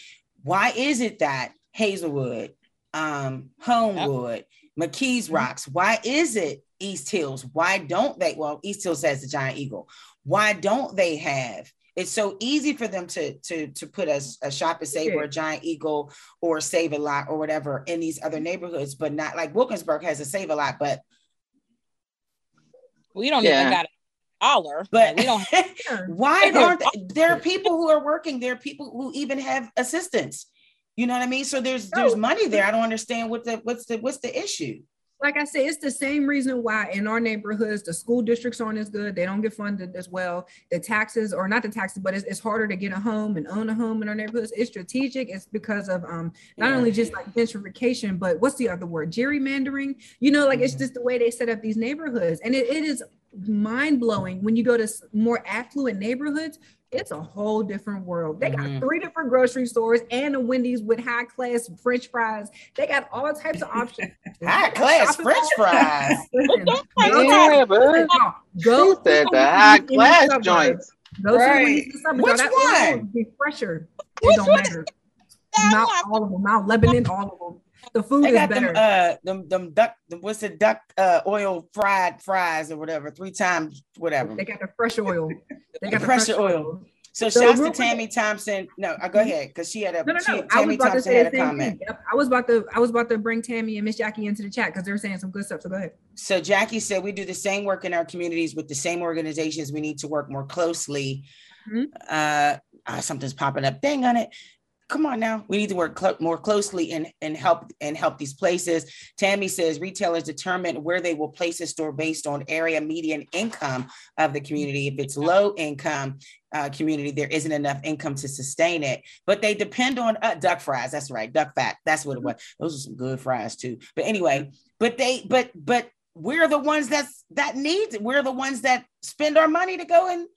why is it that hazelwood um, homewood mckees mm-hmm. rocks why is it east hills? Why don't they well east hills has the giant eagle. Why don't they have it's so easy for them to to to put a, a shop and save or a mm-hmm. giant eagle or save a lot or whatever in these other neighborhoods, but not like Wilkinsburg has a save a lot, but we don't yeah. even got a dollar. But we don't. why aren't there are people who are working? There are people who even have assistants. You know what I mean? So there's there's money there. I don't understand what the what's the what's the issue like I said, it's the same reason why in our neighborhoods the school districts aren't as good. They don't get funded as well. The taxes, or not the taxes, but it's, it's harder to get a home and own a home in our neighborhoods. It's strategic. It's because of um not yeah. only just like gentrification, but what's the other word? Gerrymandering. You know, like mm-hmm. it's just the way they set up these neighborhoods, and it, it is mind blowing when you go to more affluent neighborhoods it's a whole different world. They got mm-hmm. three different grocery stores and a Wendy's with high class French fries. They got all types of options. high class French fries. Yeah, but go said the high class joints. Go right. to the Which one? Be fresher. It don't matter. Not all of them. Not Lebanon, all of them. The food they is got better. Them, uh, them, them duck. What's the duck? Uh, oil fried fries or whatever. Three times, whatever. They got the fresh oil. They got the pressure oil. oil. So, so shouts to Tammy Thompson. No, I uh, go mm-hmm. ahead because she had a. No, no, no. She, Tammy Thompson had a comment. Yep. I was about to. I was about to bring Tammy and Miss Jackie into the chat because they were saying some good stuff. So go ahead. So Jackie said we do the same work in our communities with the same organizations. We need to work more closely. Mm-hmm. Uh, uh, something's popping up. Dang on it come on now. We need to work cl- more closely and, and help and help these places. Tammy says retailers determine where they will place a store based on area median income of the community. If it's low income uh, community there isn't enough income to sustain it but they depend on uh, duck fries. That's right duck fat. That's what it was. Those are some good fries too. But anyway but they but but we're the ones that's that needs it we're the ones that spend our money to go and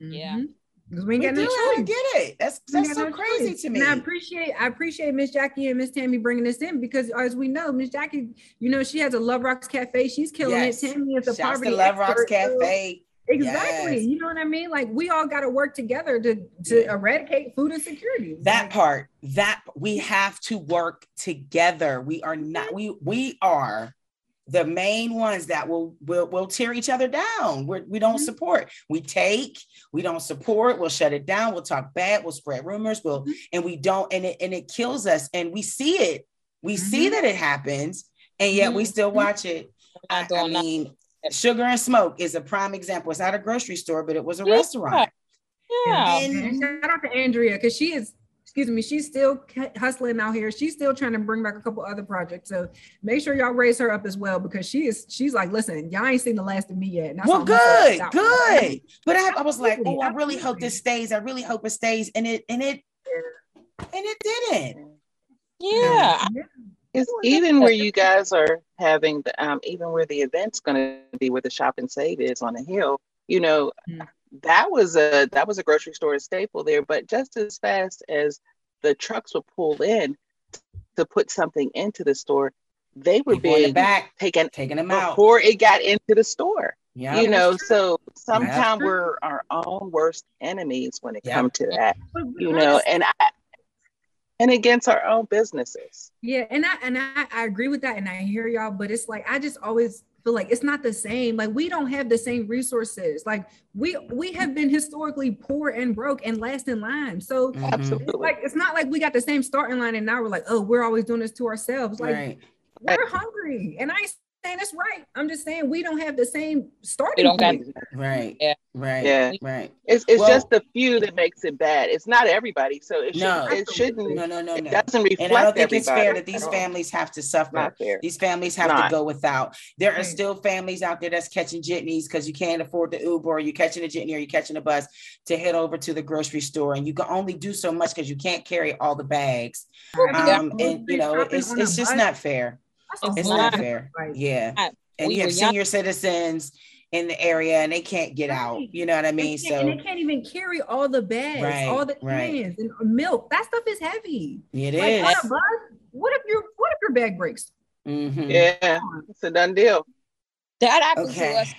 yeah. Mm-hmm because we ain't got no choice. I get it. That's that's so no crazy choice. to me. And I appreciate I appreciate Miss Jackie and Miss Tammy bringing this in because as we know, Miss Jackie, you know, she has a Love Rocks Cafe. She's killing yes. it. Tammy is a Shouts poverty to Love Rocks Cafe. Exactly. Yes. You know what I mean? Like we all got to work together to to yeah. eradicate food insecurity. That part, that we have to work together. We are not we we are the main ones that will will will tear each other down. We're, we do not mm-hmm. support. We take. We don't support. We'll shut it down. We'll talk bad. We'll spread rumors. We'll mm-hmm. and we don't. And it and it kills us. And we see it. We mm-hmm. see that it happens, and yet we mm-hmm. still watch it. I, I mean, Sugar and Smoke is a prime example. It's not a grocery store, but it was a yeah. restaurant. Yeah. And, shout out to Andrea because she is excuse me, she's still hustling out here. She's still trying to bring back a couple other projects. So make sure y'all raise her up as well because she is she's like, listen, y'all ain't seen the last of me yet. well, good, good. But I, I, was like, oh, I really hope this stays. I really hope it stays. And it and it and it didn't. Yeah. It's even where you guys are having the um, even where the event's gonna be where the shop and save is on the hill, you know, mm that was a that was a grocery store staple there. But just as fast as the trucks would pull in to put something into the store, they were People being the back taken taking them out. before it got into the store. Yeah. you know, so sometimes we're our own worst enemies when it Yeah. comes to that. You know, and I and against our own businesses. Yeah, and I and I, I agree with that, and I hear y'all, but it's like I just always feel like it's not the same. Like we don't have the same resources. Like we we have been historically poor and broke and last in line. So Mhm. it's like it's not like we got the same starting line, and now we're like, oh, we're always doing this to ourselves. Like Right. we're hungry, and I ain't saying that's right. I'm just saying we don't have the same starting don't got point. Right. Yeah. Right. Yeah. Right. It's it's Well- just the few that makes it bad. It's not everybody, so it No. should it shouldn't No, no, no, it no. doesn't reflect And I don't think it's fair that these at all. families have to suffer. Not fair. These families have Not. to go without. There are still families out there that's catching jitneys because you can't afford the Uber, or you're catching a jitney, or you're catching a bus to head over to the grocery store, and you can only do so much because you can't carry all the bags. Um, and you know, it's it's just not fair. That's It's not fair. Like, Yeah, Right. and We you have were young- senior citizens in the area, and they can't get out. You know what I mean? can't- and So they can't even carry all the bags, Right, all the right. cans and milk. That stuff is heavy. it Like is. on a bus, what if your what if your bag breaks? Mhm. Yeah, it's a done deal. That happened Okay. to us.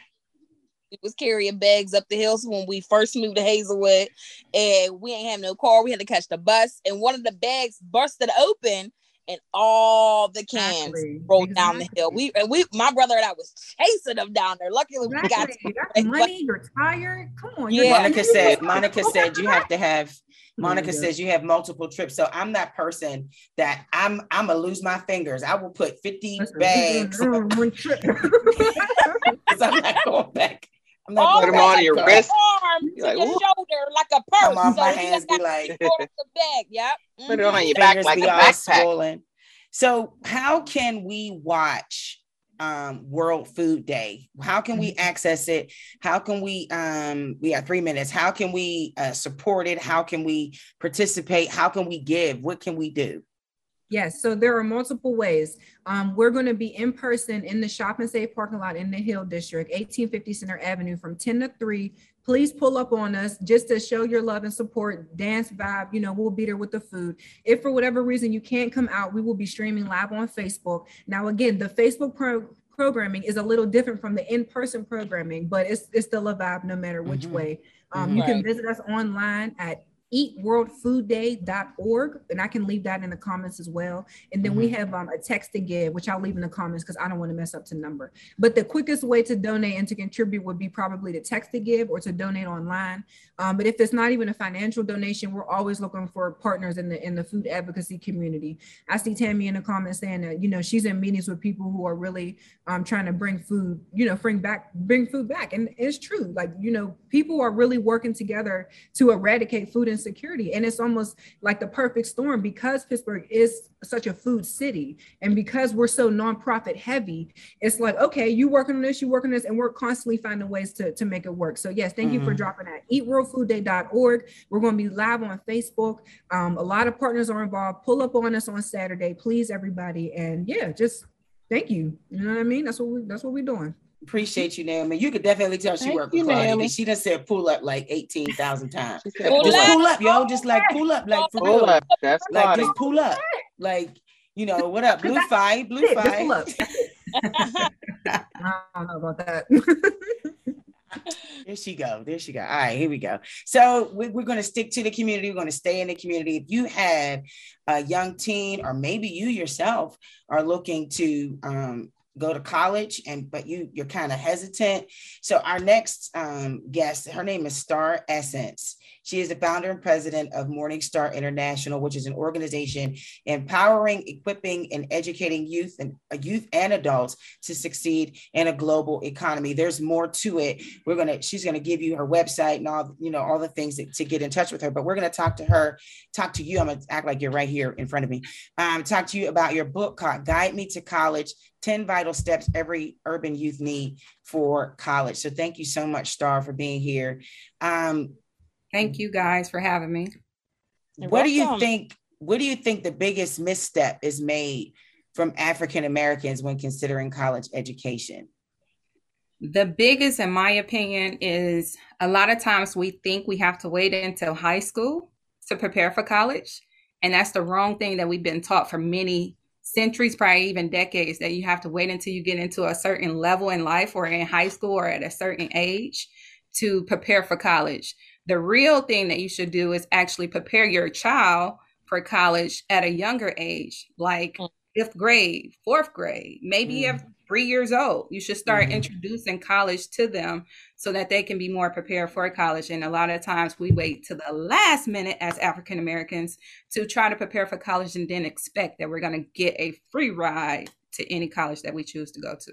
We was carrying bags up the hills when we first moved to Hazelwood, and we ain't have no car. We had to catch the bus, and one of the bags busted open, and all the cans Exactly. rolled down the hill. We and we, my brother and I was chasing them down there. Luckily, we got Exactly. to That's money. You're tired. Come on. Yeah. Monica said, Monica said you have to have Monica my God. says you have multiple trips. So I'm that person that I'm I'm gonna lose my fingers. I will put 50 Listen, bags one trip. because I'm not going back. I'm not all going them back on your the car. wrist. arm to You're like, your "Ooh." shoulder like a purse. Come off so my you hands, just be got like to store the bag. Yep. Put it on your back fingers like a all backpack. swollen. So how can we watch um, World Food Day? How can we access it? How can we um we have three minutes. How can we uh, support it? How can we participate? How can we give? What can we do? Yes, so there are multiple ways. Um, we're going to be in person in the Shop and Save parking lot in the Hill District, 1850 Center Avenue from 10 to 3. Please pull up on us just to show your love and support, dance vibe. You know, we'll be there with the food. If for whatever reason you can't come out, we will be streaming live on Facebook. Now, again, the Facebook pro- programming is a little different from the in-person programming, but it's, it's still a vibe no matter which Mhm. way. Um. You can visit us online at eatworldfoodday.org and i can leave that in the comments as well. And then we have um, a text to give which i'll leave in the comments because i don't want to mess up the number. But the quickest way to donate and to contribute would be probably to text to give or to donate online. Um, but if it's not even a financial donation we're always looking for partners in the in the food advocacy community. I see tammy in the comments saying that you know she's in meetings with people who are really um, trying to bring food you know bring back bring food back. And it's true like you know people are really working together to eradicate food insecurity. And it's almost like the perfect storm because Pittsburgh is such a food city and because we're so nonprofit heavy, it's like, okay, you working on this, you working on this, and we're constantly finding ways to, to make it work. So yes, thank you for Mhm. dropping that. Eatworldfoodday.org. We're going to be live on Facebook. Um, a lot of partners are involved. Pull up on us on Saturday, please, everybody. And yeah, just thank you. You know what I mean? That's what we that's what we're doing. Appreciate you, Naomi. You could definitely tell she Thank worked you, with Claudia. Naomi. because She done said pull up like 18,000 times. She said, Pull Just up. pull up, yo. Just like pull up, like for Pull real. up. That's Like Claudia. just pull up. Like, you know, what up? Blue five, blue That's it. Just pull five. I don't know about that. There she go. There she go. All right, here we go. So we, we're going to stick to the community. We're going to stay in the community. If you have a young teen, or maybe you yourself are looking to um, go to college, and but you you're kind of hesitant. So our next um, guest, her name is Star Essence. She is the founder and president of Morningstar International, which is an organization empowering, equipping, and educating youth and uh, youth and adults to succeed in a global economy. There's more to it. We're gonna, she's gonna give you her website and all, you know, all the things that, to get in touch with her. But we're gonna talk to her, talk to you. I'm gonna act like you're right here in front of me. Um, talk to you about your book called "Guide Me to College: 10 Vital Steps Every Urban Youth Need for College." So thank you so much, Star, for being here. Um, Thank you guys for having me. You're what do you think? What do you think the biggest misstep is made from African Americans when considering college education? The biggest, in my opinion, is a lot of times we think we have to wait until high school to prepare for college. And that's the wrong thing that we've been taught for many centuries, probably even decades that you have to wait until you get into a certain level in life or in high school or at a certain age to prepare for college. The real thing that you should do is actually prepare your child for college at a younger age, like mm. fifth grade, fourth grade, maybe mm. three years old. You should start mm-hmm. introducing college to them so that they can be more prepared for college. And a lot of times we wait to the last minute as African Americans to try to prepare for college and then expect that we're going to get a free ride to any college that we choose to go to.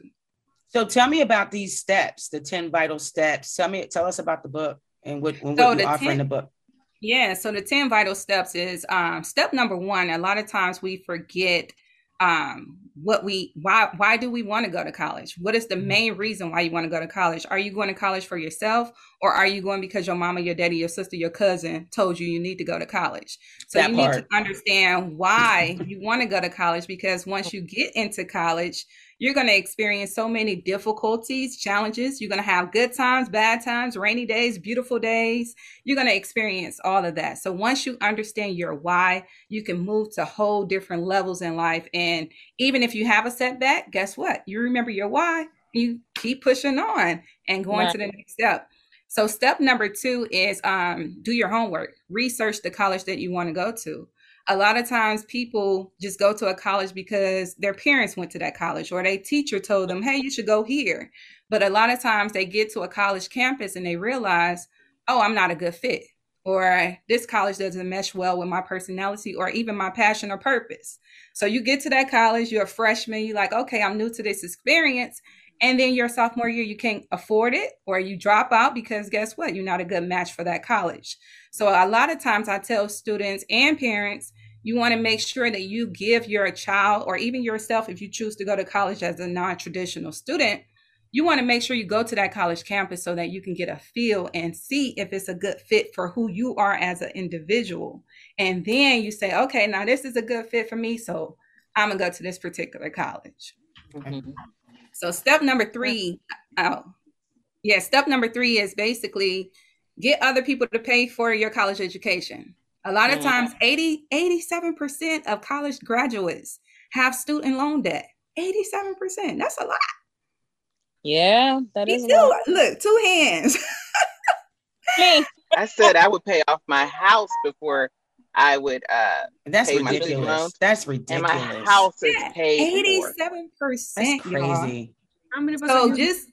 So tell me about these steps, the 10 vital steps. Tell me, tell us about the book and what, what so you offer 10, in the book. Yeah, so the 10 vital steps is um, step number one. A lot of times we forget um what we why why do we want to go to college what is the mm-hmm. main reason why you want to go to college are you going to college for yourself or are you going because your mama your daddy your sister your cousin told you you need to go to college so that you part. need to understand why you want to go to college because once you get into college you're going to experience so many difficulties, challenges. You're going to have good times, bad times, rainy days, beautiful days. You're going to experience all of that. So once you understand your why, you can move to whole different levels in life. And even if you have a setback, guess what? You remember your why, you keep pushing on and going right. to the next step. So step number two is um, do your homework, research the college that you want to go to a lot of times people just go to a college because their parents went to that college or their teacher told them, hey, you should go here. But a lot of times they get to a college campus and they realize, oh, I'm not a good fit, or this college doesn't mesh well with my personality or even my passion or purpose. So you get to that college, you're a freshman, you're like, okay, I'm new to this experience. And then your sophomore year, you can't afford it or you drop out because guess what? You're not a good match for that college. So a lot of times I tell students and parents, you want to make sure that you give your child or even yourself, if you choose to go to college as a non traditional student, you want to make sure you go to that college campus so that you can get a feel and see if it's a good fit for who you are as an individual. And then you say, okay, now this is a good fit for me. So I'm going to go to this particular college. Mm-hmm. So step number three, oh, yeah, step number three is basically get other people to pay for your college education. A lot of mm-hmm. times, 80, 87% of college graduates have student loan debt. 87%. That's a lot. Yeah, that Me is. Too. Look, two hands. Me. I said I would pay off my house before I would uh that's ridiculous. That's ridiculous. And my house is paid. Eighty-seven percent. Crazy. How many of us so just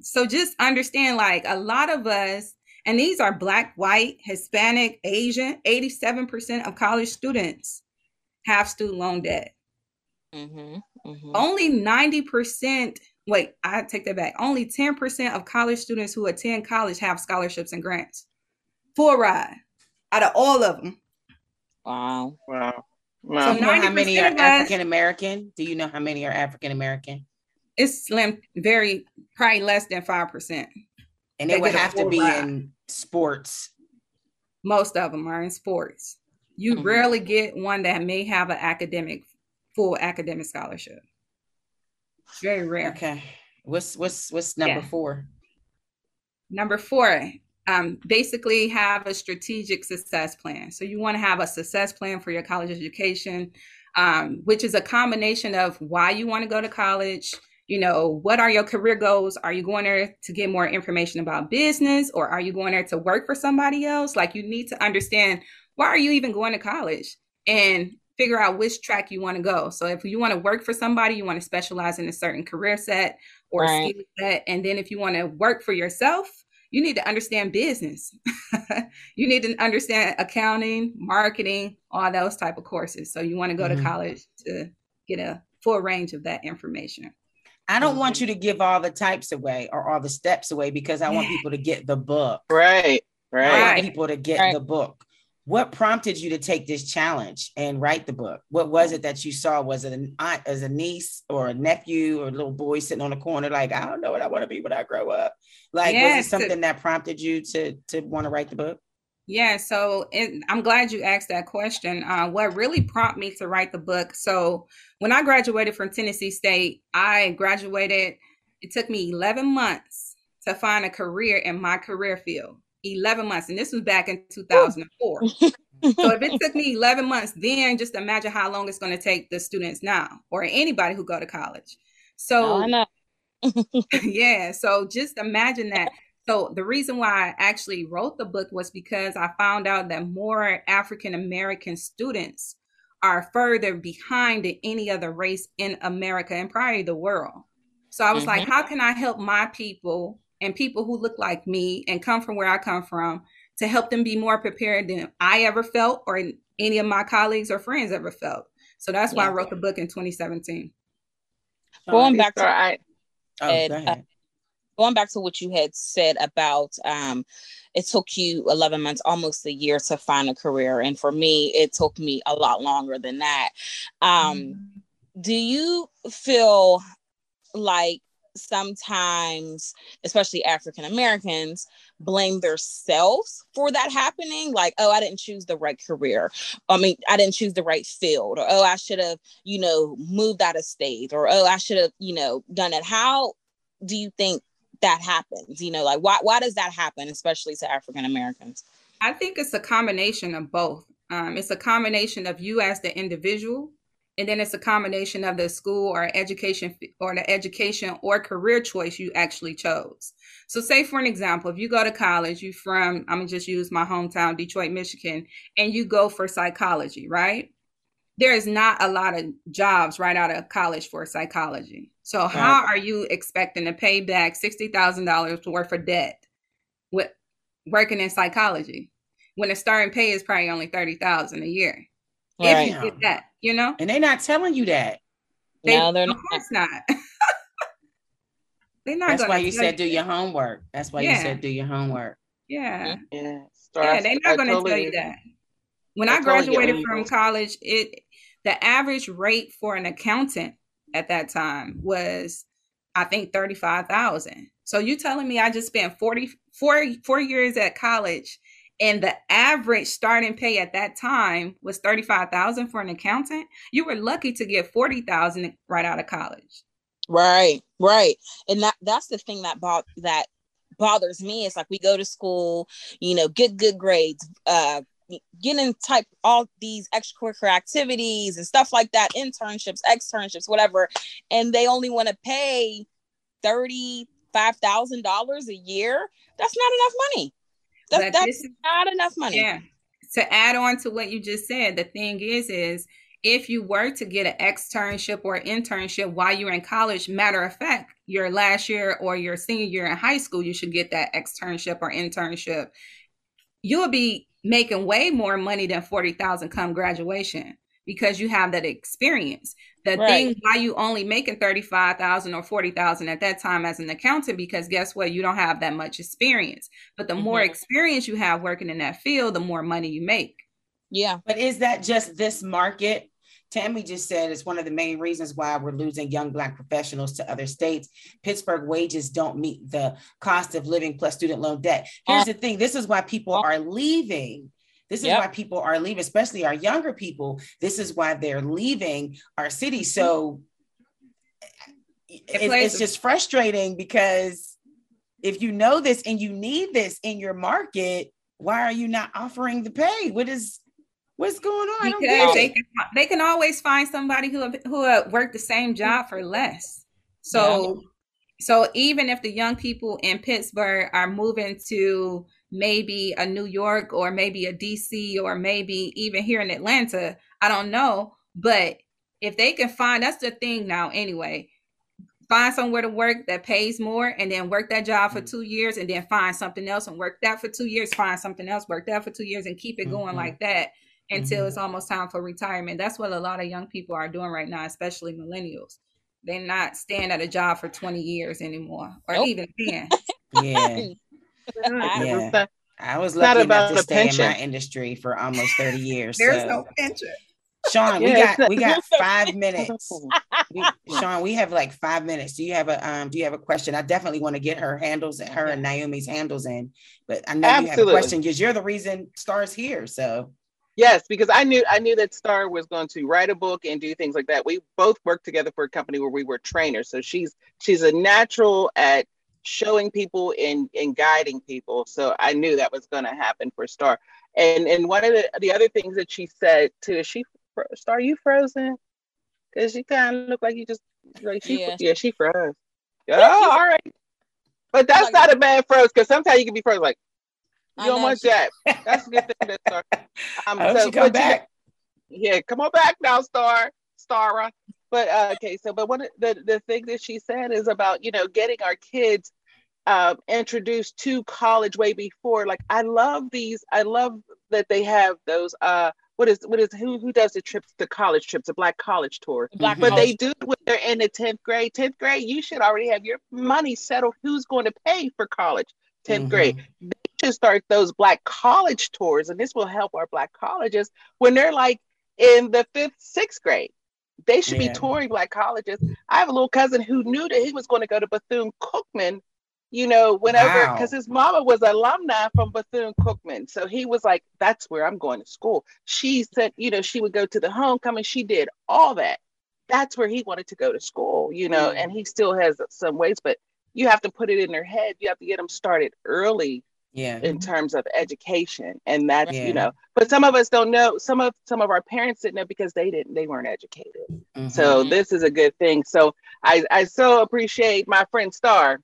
so just understand like a lot of us and these are black, white, Hispanic, Asian, 87% of college students have student loan debt. Mm-hmm, mm-hmm. Only 90%, wait, I take that back. Only 10% of college students who attend college have scholarships and grants. Full ride out of all of them. Wow. Wow. wow. So you know how many are African American? Do you know how many are African American? It's slim, very probably less than five percent. And it would have to be ride. in sports. Most of them are in sports. You mm-hmm. rarely get one that may have an academic, full academic scholarship. Very rare. Okay. What's what's what's number yeah. four? Number four, um, basically have a strategic success plan. So you want to have a success plan for your college education, um, which is a combination of why you want to go to college, you know, what are your career goals? Are you going there to get more information about business or are you going there to work for somebody else? Like you need to understand why are you even going to college and figure out which track you want to go. So if you want to work for somebody, you want to specialize in a certain career set or right. skill set. And then if you want to work for yourself, you need to understand business. you need to understand accounting, marketing, all those type of courses. So you want to go mm-hmm. to college to get a full range of that information. I don't want you to give all the types away or all the steps away because I want people to get the book. Right. Right. I want people to get right. the book. What prompted you to take this challenge and write the book? What was it that you saw? Was it an aunt as a niece or a nephew or a little boy sitting on the corner, like, I don't know what I want to be when I grow up? Like, yes. was it something that prompted you to to want to write the book? Yeah, so it, I'm glad you asked that question. Uh, what really prompted me to write the book? So when I graduated from Tennessee State, I graduated. It took me 11 months to find a career in my career field. 11 months, and this was back in 2004. so if it took me 11 months then just imagine how long it's going to take the students now or anybody who go to college. So oh, yeah so just imagine that. So the reason why i actually wrote the book was because i found out that more african american students are further behind than any other race in america and probably the world. So i was mm-hmm. like how can i help my people and people who look like me and come from where i come from to help them be more prepared than I ever felt or any of my colleagues or friends ever felt. So that's why yeah. I wrote the book in 2017. Going back to I, oh, Ed, uh, going back to what you had said about um, it took you 11 months, almost a year to find a career, and for me, it took me a lot longer than that. Um, mm Do you feel like sometimes, especially African Americans, blame themselves for that happening. Like, oh, I didn't choose the right career. I mean, I didn't choose the right field, or oh, I should have, you know, moved out of state, or oh, I should have, you know, done it. How do you think that happens? You know, like why why does that happen, especially to African Americans? I think it's a combination of both. Um, it's a combination of you as the individual and then it's a combination of the school or education or the education or career choice you actually chose. So say for an example if you go to college you from i'm gonna just use my hometown detroit michigan and you go for psychology right? There is not a lot of jobs right out of college for psychology. So how are you expecting to pay back $60000 worth of debt with working in psychology when the starting pay is probably only 30000 a year right. if you get that you know? And they're not telling you that. They, no, they're not. Of course not. they're not. That's why you said you. do your homework. That's why yeah. you said do your homework. Yeah. Yeah. yeah, they're not going to totally, tell you that. When I, I graduated from college, it the average rate for an accountant at that time was I think 35,000. So you telling me I just spent 40 four, four years at college and the average starting pay at that time was 35,000 for an accountant, you were lucky to get 40,000 right out of college. Right, right. And that that's the thing that bo- that bothers me. It's like we go to school, you know, get good grades, uh get in type all these extracurricular activities and stuff like that, internships, externships, whatever, and they only want to pay thirty five thousand dollars a year. That's not enough money. That's, that's is, not enough money. Yeah. To add on to what you just said, the thing is, is if you were to get an externship or internship while you're in college, matter of fact, your last year or your senior year in high school, you should get that externship or internship. You'll be making way more money than 40,000 come graduation because you have that experience. The right. thing why you only making 35,000 or 40,000 at that time as an accountant because guess what? You don't have that much experience. But the mm-hmm. more experience you have working in that field, the more money you make. Yeah. But is that just this market? Tammy just said it's one of the main reasons why we're losing young Black professionals to other states. Pittsburgh wages don't meet the cost of living plus student loan debt. Here's uh, the thing this is why people uh, are leaving this is yep. why people are leaving, especially our younger people. This is why they're leaving our city. So it, it's just frustrating because if you know this and you need this in your market, why are you not offering the pay? What is what's going on? Because they can, they can always find somebody who who worked the same job for less. So yeah. so even if the young people in Pittsburgh are moving to maybe a New York or maybe a DC or maybe even here in Atlanta. I don't know. But if they can find, that's the thing now, anyway. Find somewhere to work that pays more and then work that job for mm-hmm. two years and then find something else and work that for two years, find something else, work that for two years and keep it going mm-hmm. like that until mm-hmm. it's almost time for retirement. That's what a lot of young people are doing right now, especially millennials. They're not staying at a job for 20 years anymore or nope. even 10. yeah. yeah. I was lucky enough to stay pension. in my industry for almost 30 years. There's so. no pension. Sean, we yeah, got we got five minutes. We, Sean, we have like five minutes. Do you have a um do you have a question? I definitely want to get her handles and her and Naomi's handles in, but I know Absolutely. you have a question because you're the reason Star's here. So yes, because I knew I knew that Star was going to write a book and do things like that. We both worked together for a company where we were trainers. So she's she's a natural at showing people and, and guiding people. So I knew that was going to happen for Star. And and one of the, the other things that she said too, is she Star, you frozen? Because she kind of looked like you just like she yeah, yeah she froze. Oh, all right. But that's not a bad froze because sometimes you can be frozen like you don't want that. That's a good thing that Star. Um, I hope so, come back. You, yeah, come on back now, Star, Stara. But uh, okay, so but one of the the thing that she said is about you know getting our kids um, introduced to college way before. Like I love these. I love that they have those. Uh, what is what is who who does the trips, the college trips, the Black College tour? Black but college. they do it when they're in the tenth grade. Tenth grade, you should already have your money settled. Who's going to pay for college? 10th mm-hmm. grade. They should start those Black college tours, and this will help our Black colleges when they're like in the fifth, sixth grade. They should yeah. be touring Black colleges. I have a little cousin who knew that he was going to go to Bethune Cookman you know, whenever because wow. his mama was alumni from Bethune Cookman. So he was like, that's where I'm going to school. She said, you know, she would go to the homecoming. She did all that. That's where he wanted to go to school, you know, mm and he still has some ways, but you have to put it in their head. You have to get them started early yeah in terms of education and that's yeah. you know but some of us don't know some of some of our parents didn't know because they didn't they weren't educated mm-hmm. so this is a good thing so i i so appreciate my friend star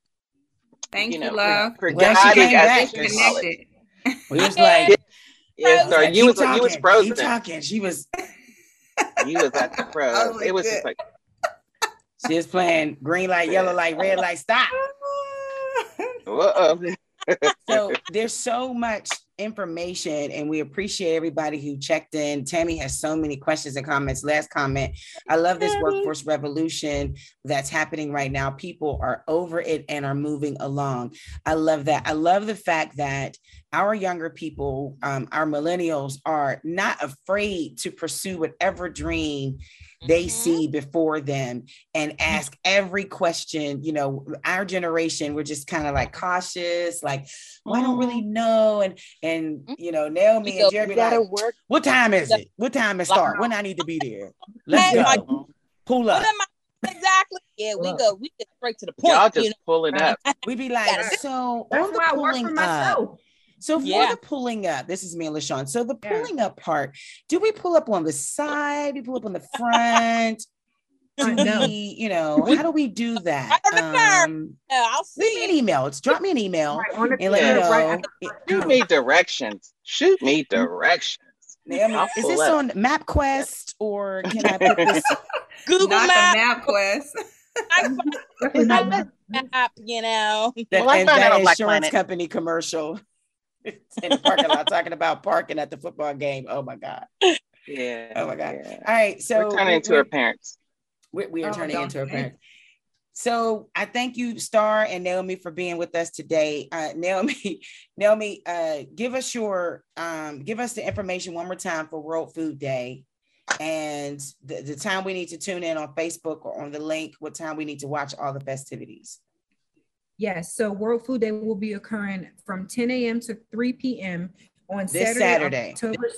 Thank you, know, love. For, for well, she came back. Connected. We was like, yeah, yeah sorry, you was talking, you was frozen. talking. She was. you was at the froze. Oh it was just like. She was playing green light, yellow light, red light. Stop. Uh-oh. so there's so much information and we appreciate everybody who checked in. Tammy has so many questions and comments. Last comment. I love this workforce revolution that's happening right now. People are over it and are moving along. I love that. I love the fact that our younger people, um, our millennials, are not afraid to pursue whatever dream they mm-hmm. see before them and ask every question. You know, our generation, we're just kind of like cautious, like, well, I don't really mm-hmm. know. And and mm-hmm. you know, Naomi and Jeremy like, work. what time is it? What time is start? When I need to be there? Let's go. Pull up. Exactly. Yeah, we go. We get straight to the point. Y'all just you know? pulling up. We be like, so on the pulling up. So for yeah. the pulling up, this is me and LaShawn. So the pulling yeah. up part, do we pull up on the side? Do We pull up on the front? do we, you know, how do we do that? Um, yeah, I'll see me an email. It's drop me an email right, and let me know. Right. Shoot me directions. Shoot me directions. Naomi, is this up. on MapQuest or can I put this Google Not Map? MapQuest. map, you know. That, well, and that insurance company commercial. in the parking lot talking about parking at the football game. Oh my God. Yeah. Oh my God. Yeah. All right. So we're turning into our parents. We, we are oh, turning into our parents. So I thank you, Star and Naomi, for being with us today. Uh, Naomi, Naomi, uh, give us your um, give us the information one more time for World Food Day and the, the time we need to tune in on Facebook or on the link, what time we need to watch all the festivities. Yes. So World Food Day will be occurring from 10 a.m. to 3 p.m. on this Saturday, Saturday. October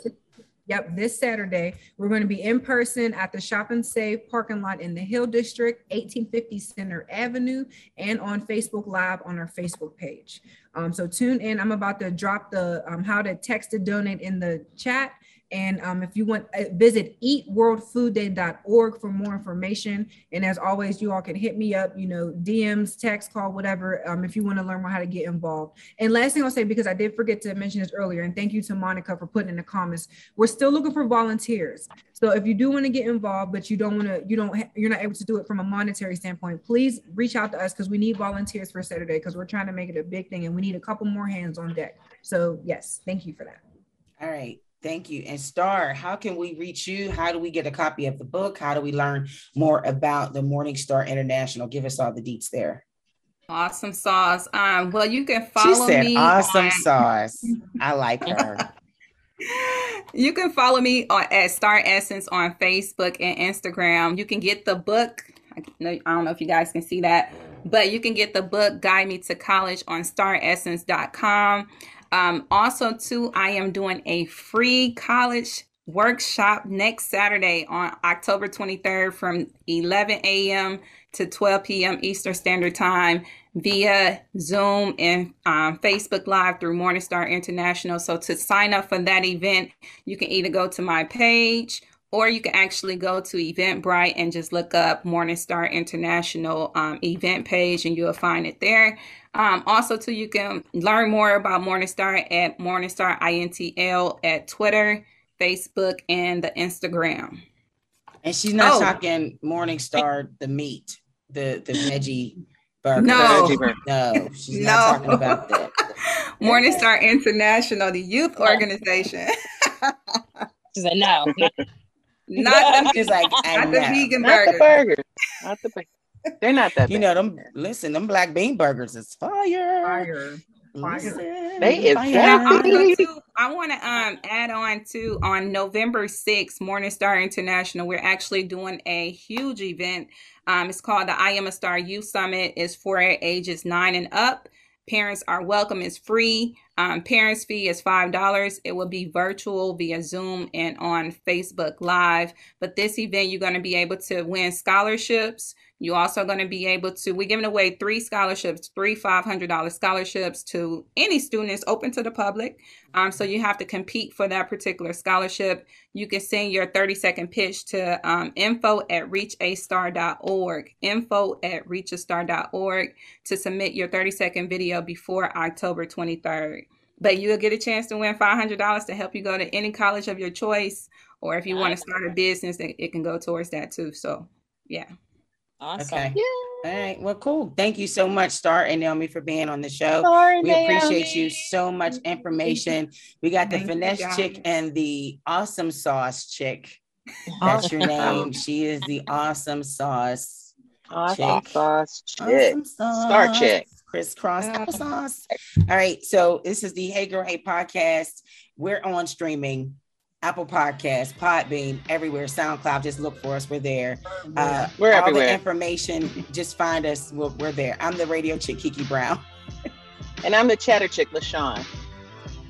Yep, this Saturday, we're going to be in person at the Shop and Save parking lot in the Hill District, 1850 Center Avenue, and on Facebook Live on our Facebook page. Um, so tune in. I'm about to drop the um, how to text to donate in the chat. And um, if you want, uh, visit eatworldfoodday.org for more information. And as always, you all can hit me up, you know, DMs, text, call, whatever, um, if you want to learn more how to get involved. And last thing I'll say, because I did forget to mention this earlier, and thank you to Monica for putting in the comments, we're still looking for volunteers. So if you do want to get involved, but you don't want to, you don't, you're not able to do it from a monetary standpoint, please reach out to us because we need volunteers for Saturday because we're trying to make it a big thing and we need a couple more hands on deck. So yes, thank you for that. All right. Thank you. And Star, how can we reach you? How do we get a copy of the book? How do we learn more about the Morning Star International? Give us all the deets there. Awesome sauce. Um, well, you can follow she said me. Awesome on... sauce. I like her. you can follow me on at Star Essence on Facebook and Instagram. You can get the book. I, I don't know if you guys can see that, but you can get the book Guide Me to College on staressence.com. Um, also, too, I am doing a free college workshop next Saturday on October 23rd from 11 a.m. to 12 p.m. Eastern Standard Time via Zoom and um, Facebook Live through Morningstar International. So to sign up for that event, you can either go to my page or you can actually go to Eventbrite and just look up Morningstar International um, event page and you'll find it there. Um, also, too, you can learn more about Morningstar at Morningstar INTL at Twitter, Facebook, and the Instagram. And she's not oh. talking Morningstar the meat, the the veggie burger. No, no, she's no. not talking about that. Morningstar International, the youth organization. she's like, no, not, not the, she's like, not the vegan not burger. The burger. Not the burger. They're not that. You know them. Listen, them black bean burgers is fire. Fire. Fire. They is fire. I want to um add on to on November 6th, Morningstar International. We're actually doing a huge event. Um, it's called the I Am a Star Youth Summit. It's for ages nine and up. Parents are welcome. It's free. Um, parents fee is five dollars. It will be virtual via Zoom and on Facebook Live. But this event, you're going to be able to win scholarships. You're also going to be able to, we're giving away three scholarships, three $500 scholarships to any students open to the public. Um, so you have to compete for that particular scholarship. You can send your 30 second pitch to um, info at reachastar.org, info at reachastar.org to submit your 30 second video before October 23rd. But you'll get a chance to win $500 to help you go to any college of your choice. Or if you want to start a business, it can go towards that too. So, yeah. Awesome. Okay. All right. Well, cool. Thank you so much, Star and Naomi, for being on the show. Sorry, we Naomi. appreciate you so much information. We got the finesse chick and the awesome sauce chick. That's your name. She is the awesome sauce. Awesome chick. sauce chick. Awesome sauce. Star chick. Crisscross mm. sauce. All right. So this is the Hey Girl Hey podcast. We're on streaming. Apple Podcasts, Podbean, everywhere, SoundCloud. Just look for us. We're there. Uh, we're all everywhere. the information, just find us. We're, we're there. I'm the radio chick, Kiki Brown. and I'm the chatter chick, LaShawn.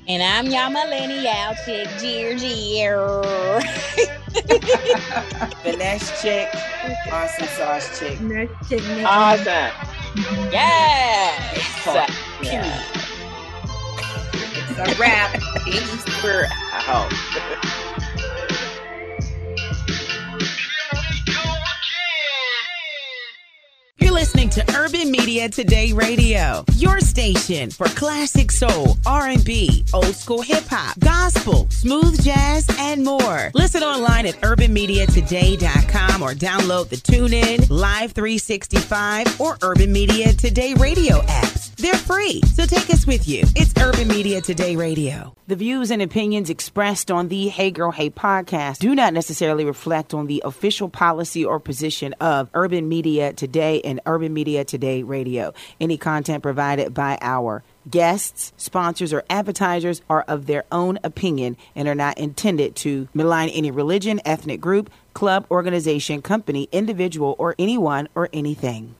And I'm y'all millennial chick, Jeer Jeer. Finesse chick, awesome sauce chick. Finesse chick. Awesome. Yes. Yeah. It's a wrap. We're out. listening to Urban Media Today Radio, your station for classic soul, R&B, old school hip hop, gospel, smooth jazz, and more. Listen online at urbanmediatoday.com or download the TuneIn, Live 365, or Urban Media Today Radio apps. They're free, so take us with you. It's Urban Media Today Radio. The views and opinions expressed on the Hey Girl Hey podcast do not necessarily reflect on the official policy or position of Urban Media Today and Urban Media Today Radio. Any content provided by our guests, sponsors, or advertisers are of their own opinion and are not intended to malign any religion, ethnic group, club, organization, company, individual, or anyone or anything.